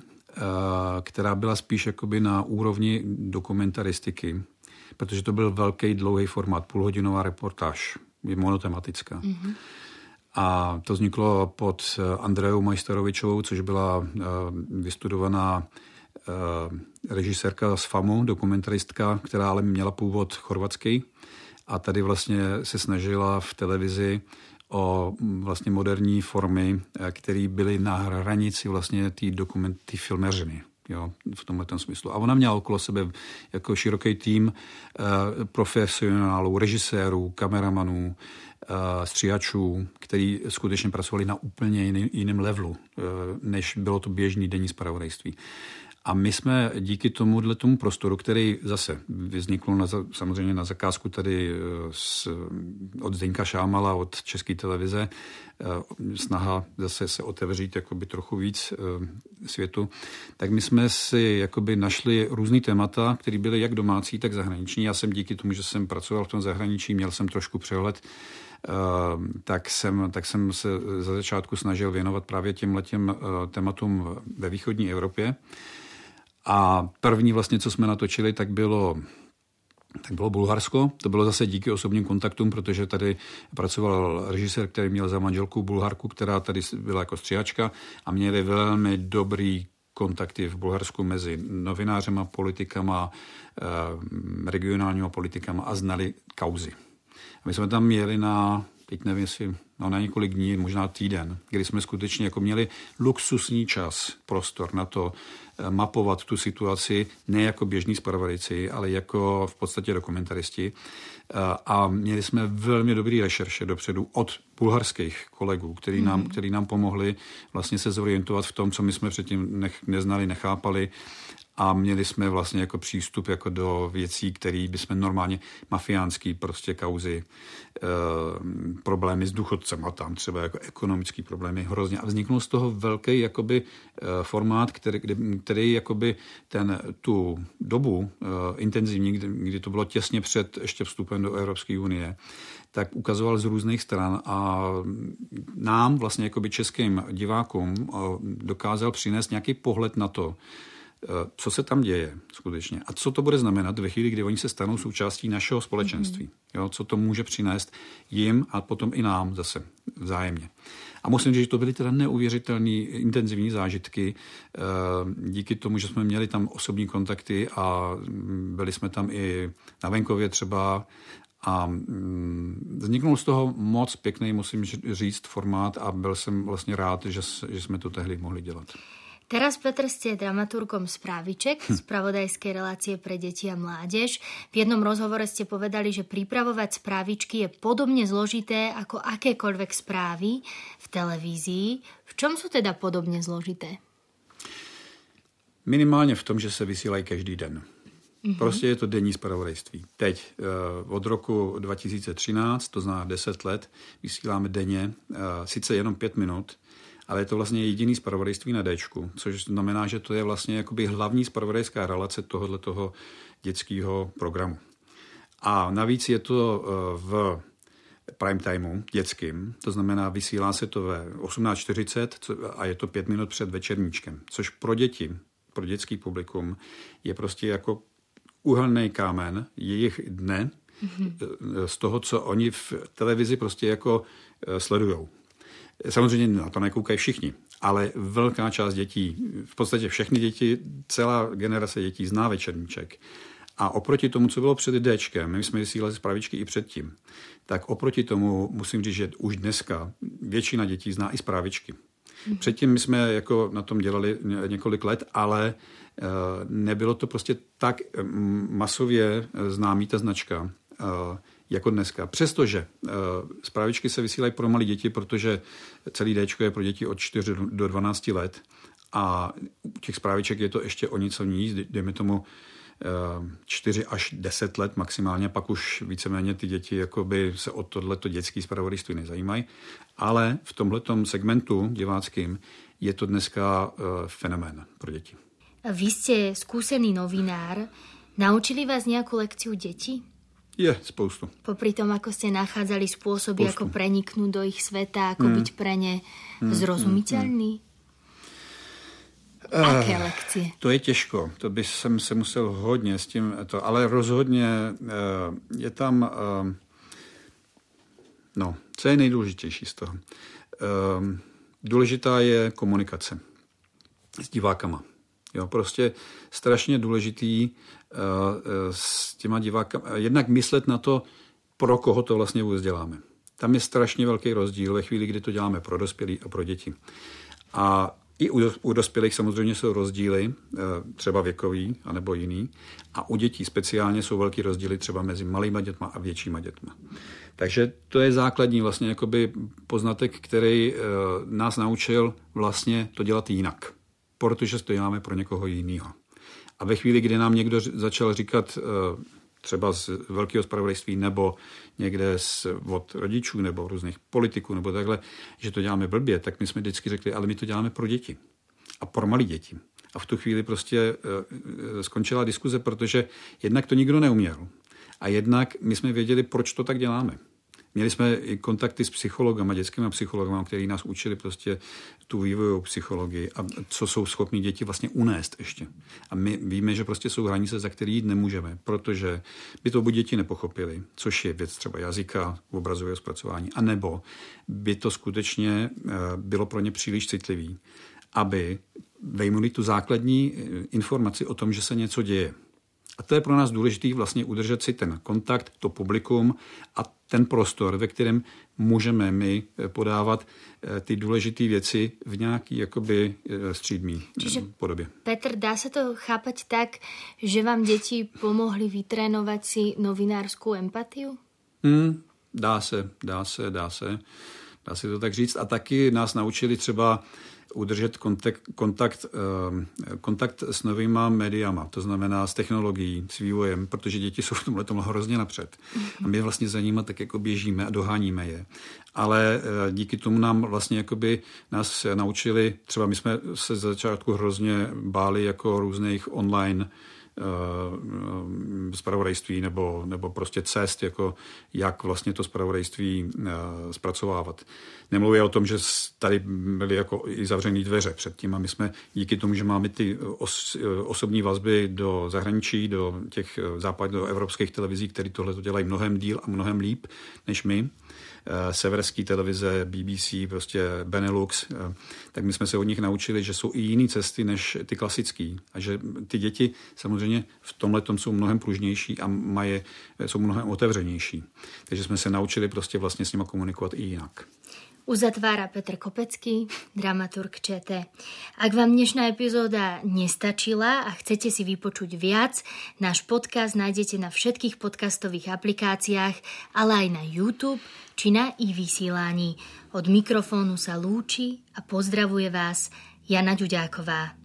která byla spíš jakoby na úrovni dokumentaristiky, protože to byl velký dlouhý formát, půlhodinová reportáž, je monotematická. Mm-hmm. A to vzniklo pod eh, Andreou Majsterovičovou, což byla eh, vystudovaná eh, režisérka z FAMu, dokumentaristka, která ale měla původ chorvatský a tady vlastně se snažila v televizi o mm, vlastně moderní formy, které byly na hranici vlastně té dokumenty filmeřiny. Jo, v tomhle smyslu. A ona měla okolo sebe jako široký tým eh, profesionálů, režisérů, kameramanů, Eh, stříhačů, který skutečně pracovali na úplně jiný, jiném levelu, eh, než bylo to běžný denní zpravodajství. A my jsme díky tomuhle tomu prostoru, který zase vznikl na, samozřejmě na zakázku tady eh, od Zdeňka Šámala, od České televize, snaha zase se otevřít jakoby trochu víc světu, tak my jsme si jakoby našli různý témata, které byly jak domácí, tak zahraniční. Já jsem díky tomu, že jsem pracoval v tom zahraničí, měl jsem trošku přehled tak jsem, tak jsem se za začátku snažil věnovat právě těm letěm eh, tématům ve východní Evropě. A první vlastně, co jsme natočili, tak bylo tak bylo Bulharsko. To bylo zase díky osobním kontaktům, protože tady pracoval režisér, který měl za manželku Bulharku, která tady byla jako stříhačka a měli velmi dobrý kontakty v Bulharsku mezi novinářema, politikama, ehm, regionálníma politikama a znali kauzy. My jsme tam jeli na, teď nevím, jestli no, na několik dní, možná týden, kdy jsme skutečně jako měli luxusní čas, prostor na to eh, mapovat tu situaci ne jako běžní zpravodajci, ale jako v podstatě dokumentaristi. Eh, a měli jsme velmi dobrý rešerše dopředu od bulharských kolegů, který nám, mm. který nám pomohli vlastně se zorientovat v tom, co my jsme předtím nech, neznali, nechápali a měli jsme vlastně jako přístup jako do věcí, které bychom normálně mafiánský prostě kauzy, e, problémy s důchodcem a tam třeba jako ekonomický problémy hrozně. A vzniknul z toho velký jakoby e, formát, který, který, který jakoby ten, tu dobu e, intenzivní, kdy, kdy to bylo těsně před ještě vstupem do Evropské unie, tak ukazoval z různých stran a nám, vlastně jakoby českým divákům, dokázal přinést nějaký pohled na to, co se tam děje skutečně a co to bude znamenat ve chvíli, kdy oni se stanou součástí našeho společenství. Mm-hmm. Jo, co to může přinést jim a potom i nám zase vzájemně. A musím říct, že to byly teda neuvěřitelné intenzivní zážitky. Eh, díky tomu, že jsme měli tam osobní kontakty a byli jsme tam i na venkově třeba a mm, vzniknul z toho moc pěkný, musím říct, formát a byl jsem vlastně rád, že, že jsme to tehdy mohli dělat.
Teraz, Petr, ste dramaturgom Správiček, hm. spravodajskej relácie pre deti a mládež. V jednom rozhovore ste povedali, že pripravovať správičky je podobne zložité ako akékoľvek správy v televízii. V čom sú teda podobne zložité?
Minimálně v tom, že se vysílají každý den. Mm-hmm. Prostě je to denní spravodajství. Teď eh, od roku 2013, to znamená 10 let, vysíláme denně, eh, sice jenom 5 minut, ale je to vlastně jediný spravodajství na D, což znamená, že to je vlastně jakoby hlavní spravodajská relace tohoto toho dětského programu. A navíc je to eh, v prime timeu dětským, to znamená vysílá se to ve 18.40 a je to pět minut před večerníčkem, což pro děti, pro dětský publikum je prostě jako uhelný kámen jejich dne mm-hmm. z toho, co oni v televizi prostě jako eh, sledujou. Samozřejmě na to nekoukají všichni, ale velká část dětí, v podstatě všechny děti, celá generace dětí zná večerníček. A oproti tomu, co bylo před Dčkem, my jsme vysílali zprávičky i předtím, tak oproti tomu musím říct, že už dneska většina dětí zná i zprávičky. Předtím my jsme jako na tom dělali několik let, ale eh, nebylo to prostě tak mm, masově známý ta značka eh, jako dneska. Přestože uh, zprávičky se vysílají pro malé děti, protože celý D je pro děti od 4 do 12 let a u těch zpráviček je to ještě o něco níž, dejme tomu 4 až 10 let maximálně, pak už víceméně ty děti jakoby se o tohleto dětský zpravodajství nezajímají. Ale v tomhletom segmentu diváckým je to dneska uh, fenomén pro děti.
Vy jste zkušený novinár. Naučili vás nějakou lekciu děti?
Je, spoustu.
Popri tom, ako ste nachádzali spôsoby, spoustu. ako preniknúť do ich sveta, ako mm. byť pre ne mm. zrozumiteľný? Mm. Aké uh, lekcie?
To je těžko, to by jsem se musel hodně s tím, to, ale rozhodně uh, je tam, uh, no, co je nejdůležitější z toho? Uh, důležitá je komunikace s divákama. Jo, prostě strašně důležitý s těma divákama, jednak myslet na to, pro koho to vlastně vůbec děláme. Tam je strašně velký rozdíl ve chvíli, kdy to děláme pro dospělí a pro děti. A i u, u dospělých samozřejmě jsou rozdíly, třeba věkový anebo jiný. A u dětí speciálně jsou velký rozdíly třeba mezi malýma dětma a většíma dětma. Takže to je základní vlastně jakoby poznatek, který nás naučil vlastně to dělat jinak protože to děláme pro někoho jiného. A ve chvíli, kdy nám někdo začal říkat eh, třeba z velkého spravodajství nebo někde z, od rodičů nebo různých politiků nebo takhle, že to děláme blbě, tak my jsme vždycky řekli, ale my to děláme pro děti a pro malé děti. A v tu chvíli prostě uh, skončila diskuze, protože jednak to nikdo neuměl. A jednak my jsme věděli, proč to tak děláme. Měli jsme i kontakty s psychologama, dětskými psychologama, kteří nás učili prostě tu vývojovou psychologii a co jsou schopni děti vlastně unést ještě. A my víme, že prostě jsou hranice, za které jít nemůžeme, protože by to buď děti nepochopili, což je věc třeba jazyka, obrazového zpracování, anebo by to skutečně eh, bylo pro ně příliš citlivý, aby vejmuli tu základní eh, informaci o tom, že se něco děje. A to je pro nás důležité vlastně udržet si ten kontakt, to publikum a ten prostor, ve kterém můžeme my eh, podávat eh, ty důležité věci v nějaký jakoby eh, střídmý Čiže, podobě.
Petr, dá se to chápat tak, že vám děti pomohly vytrénovat si novinářskou empatiu?
Hmm, dá se, dá se, dá se. Dá se to tak říct. A taky nás naučili třeba udržet kontakt, kontakt, eh, kontakt s novýma médiama, to znamená s technologií, s vývojem, protože děti jsou v tomhle tomu hrozně napřed. A my vlastně za nimi tak jako běžíme a doháníme je. Ale eh, díky tomu nám vlastně jakoby nás naučili, třeba my jsme se začátku hrozně báli jako různých online spravodajství nebo, nebo prostě cest, jako jak vlastně to spravodajství zpracovávat. Nemluvě o tom, že tady byly jako i zavřené dveře předtím a my jsme díky tomu, že máme ty os, osobní vazby do zahraničí, do těch západoevropských televizí, které tohle to dělají mnohem díl a mnohem líp než my, Eh, severské televize, BBC, prostě Benelux, eh, tak my jsme se od nich naučili, že jsou i jiné cesty než ty klasické. A že ty děti samozřejmě v tomhle jsou mnohem pružnější a mají, jsou mnohem otevřenější. Takže jsme se naučili prostě vlastně s nimi komunikovat i jinak.
Uzatvára Petr Kopecký, dramaturg ČT. Ak vám dnešná epizóda nestačila a chcete si vypočuť viac, náš podcast nájdete na všetkých podcastových aplikáciách, ale aj na YouTube či na e-vysielaní. Od mikrofónu sa lúči a pozdravuje vás Jana Ďuďáková.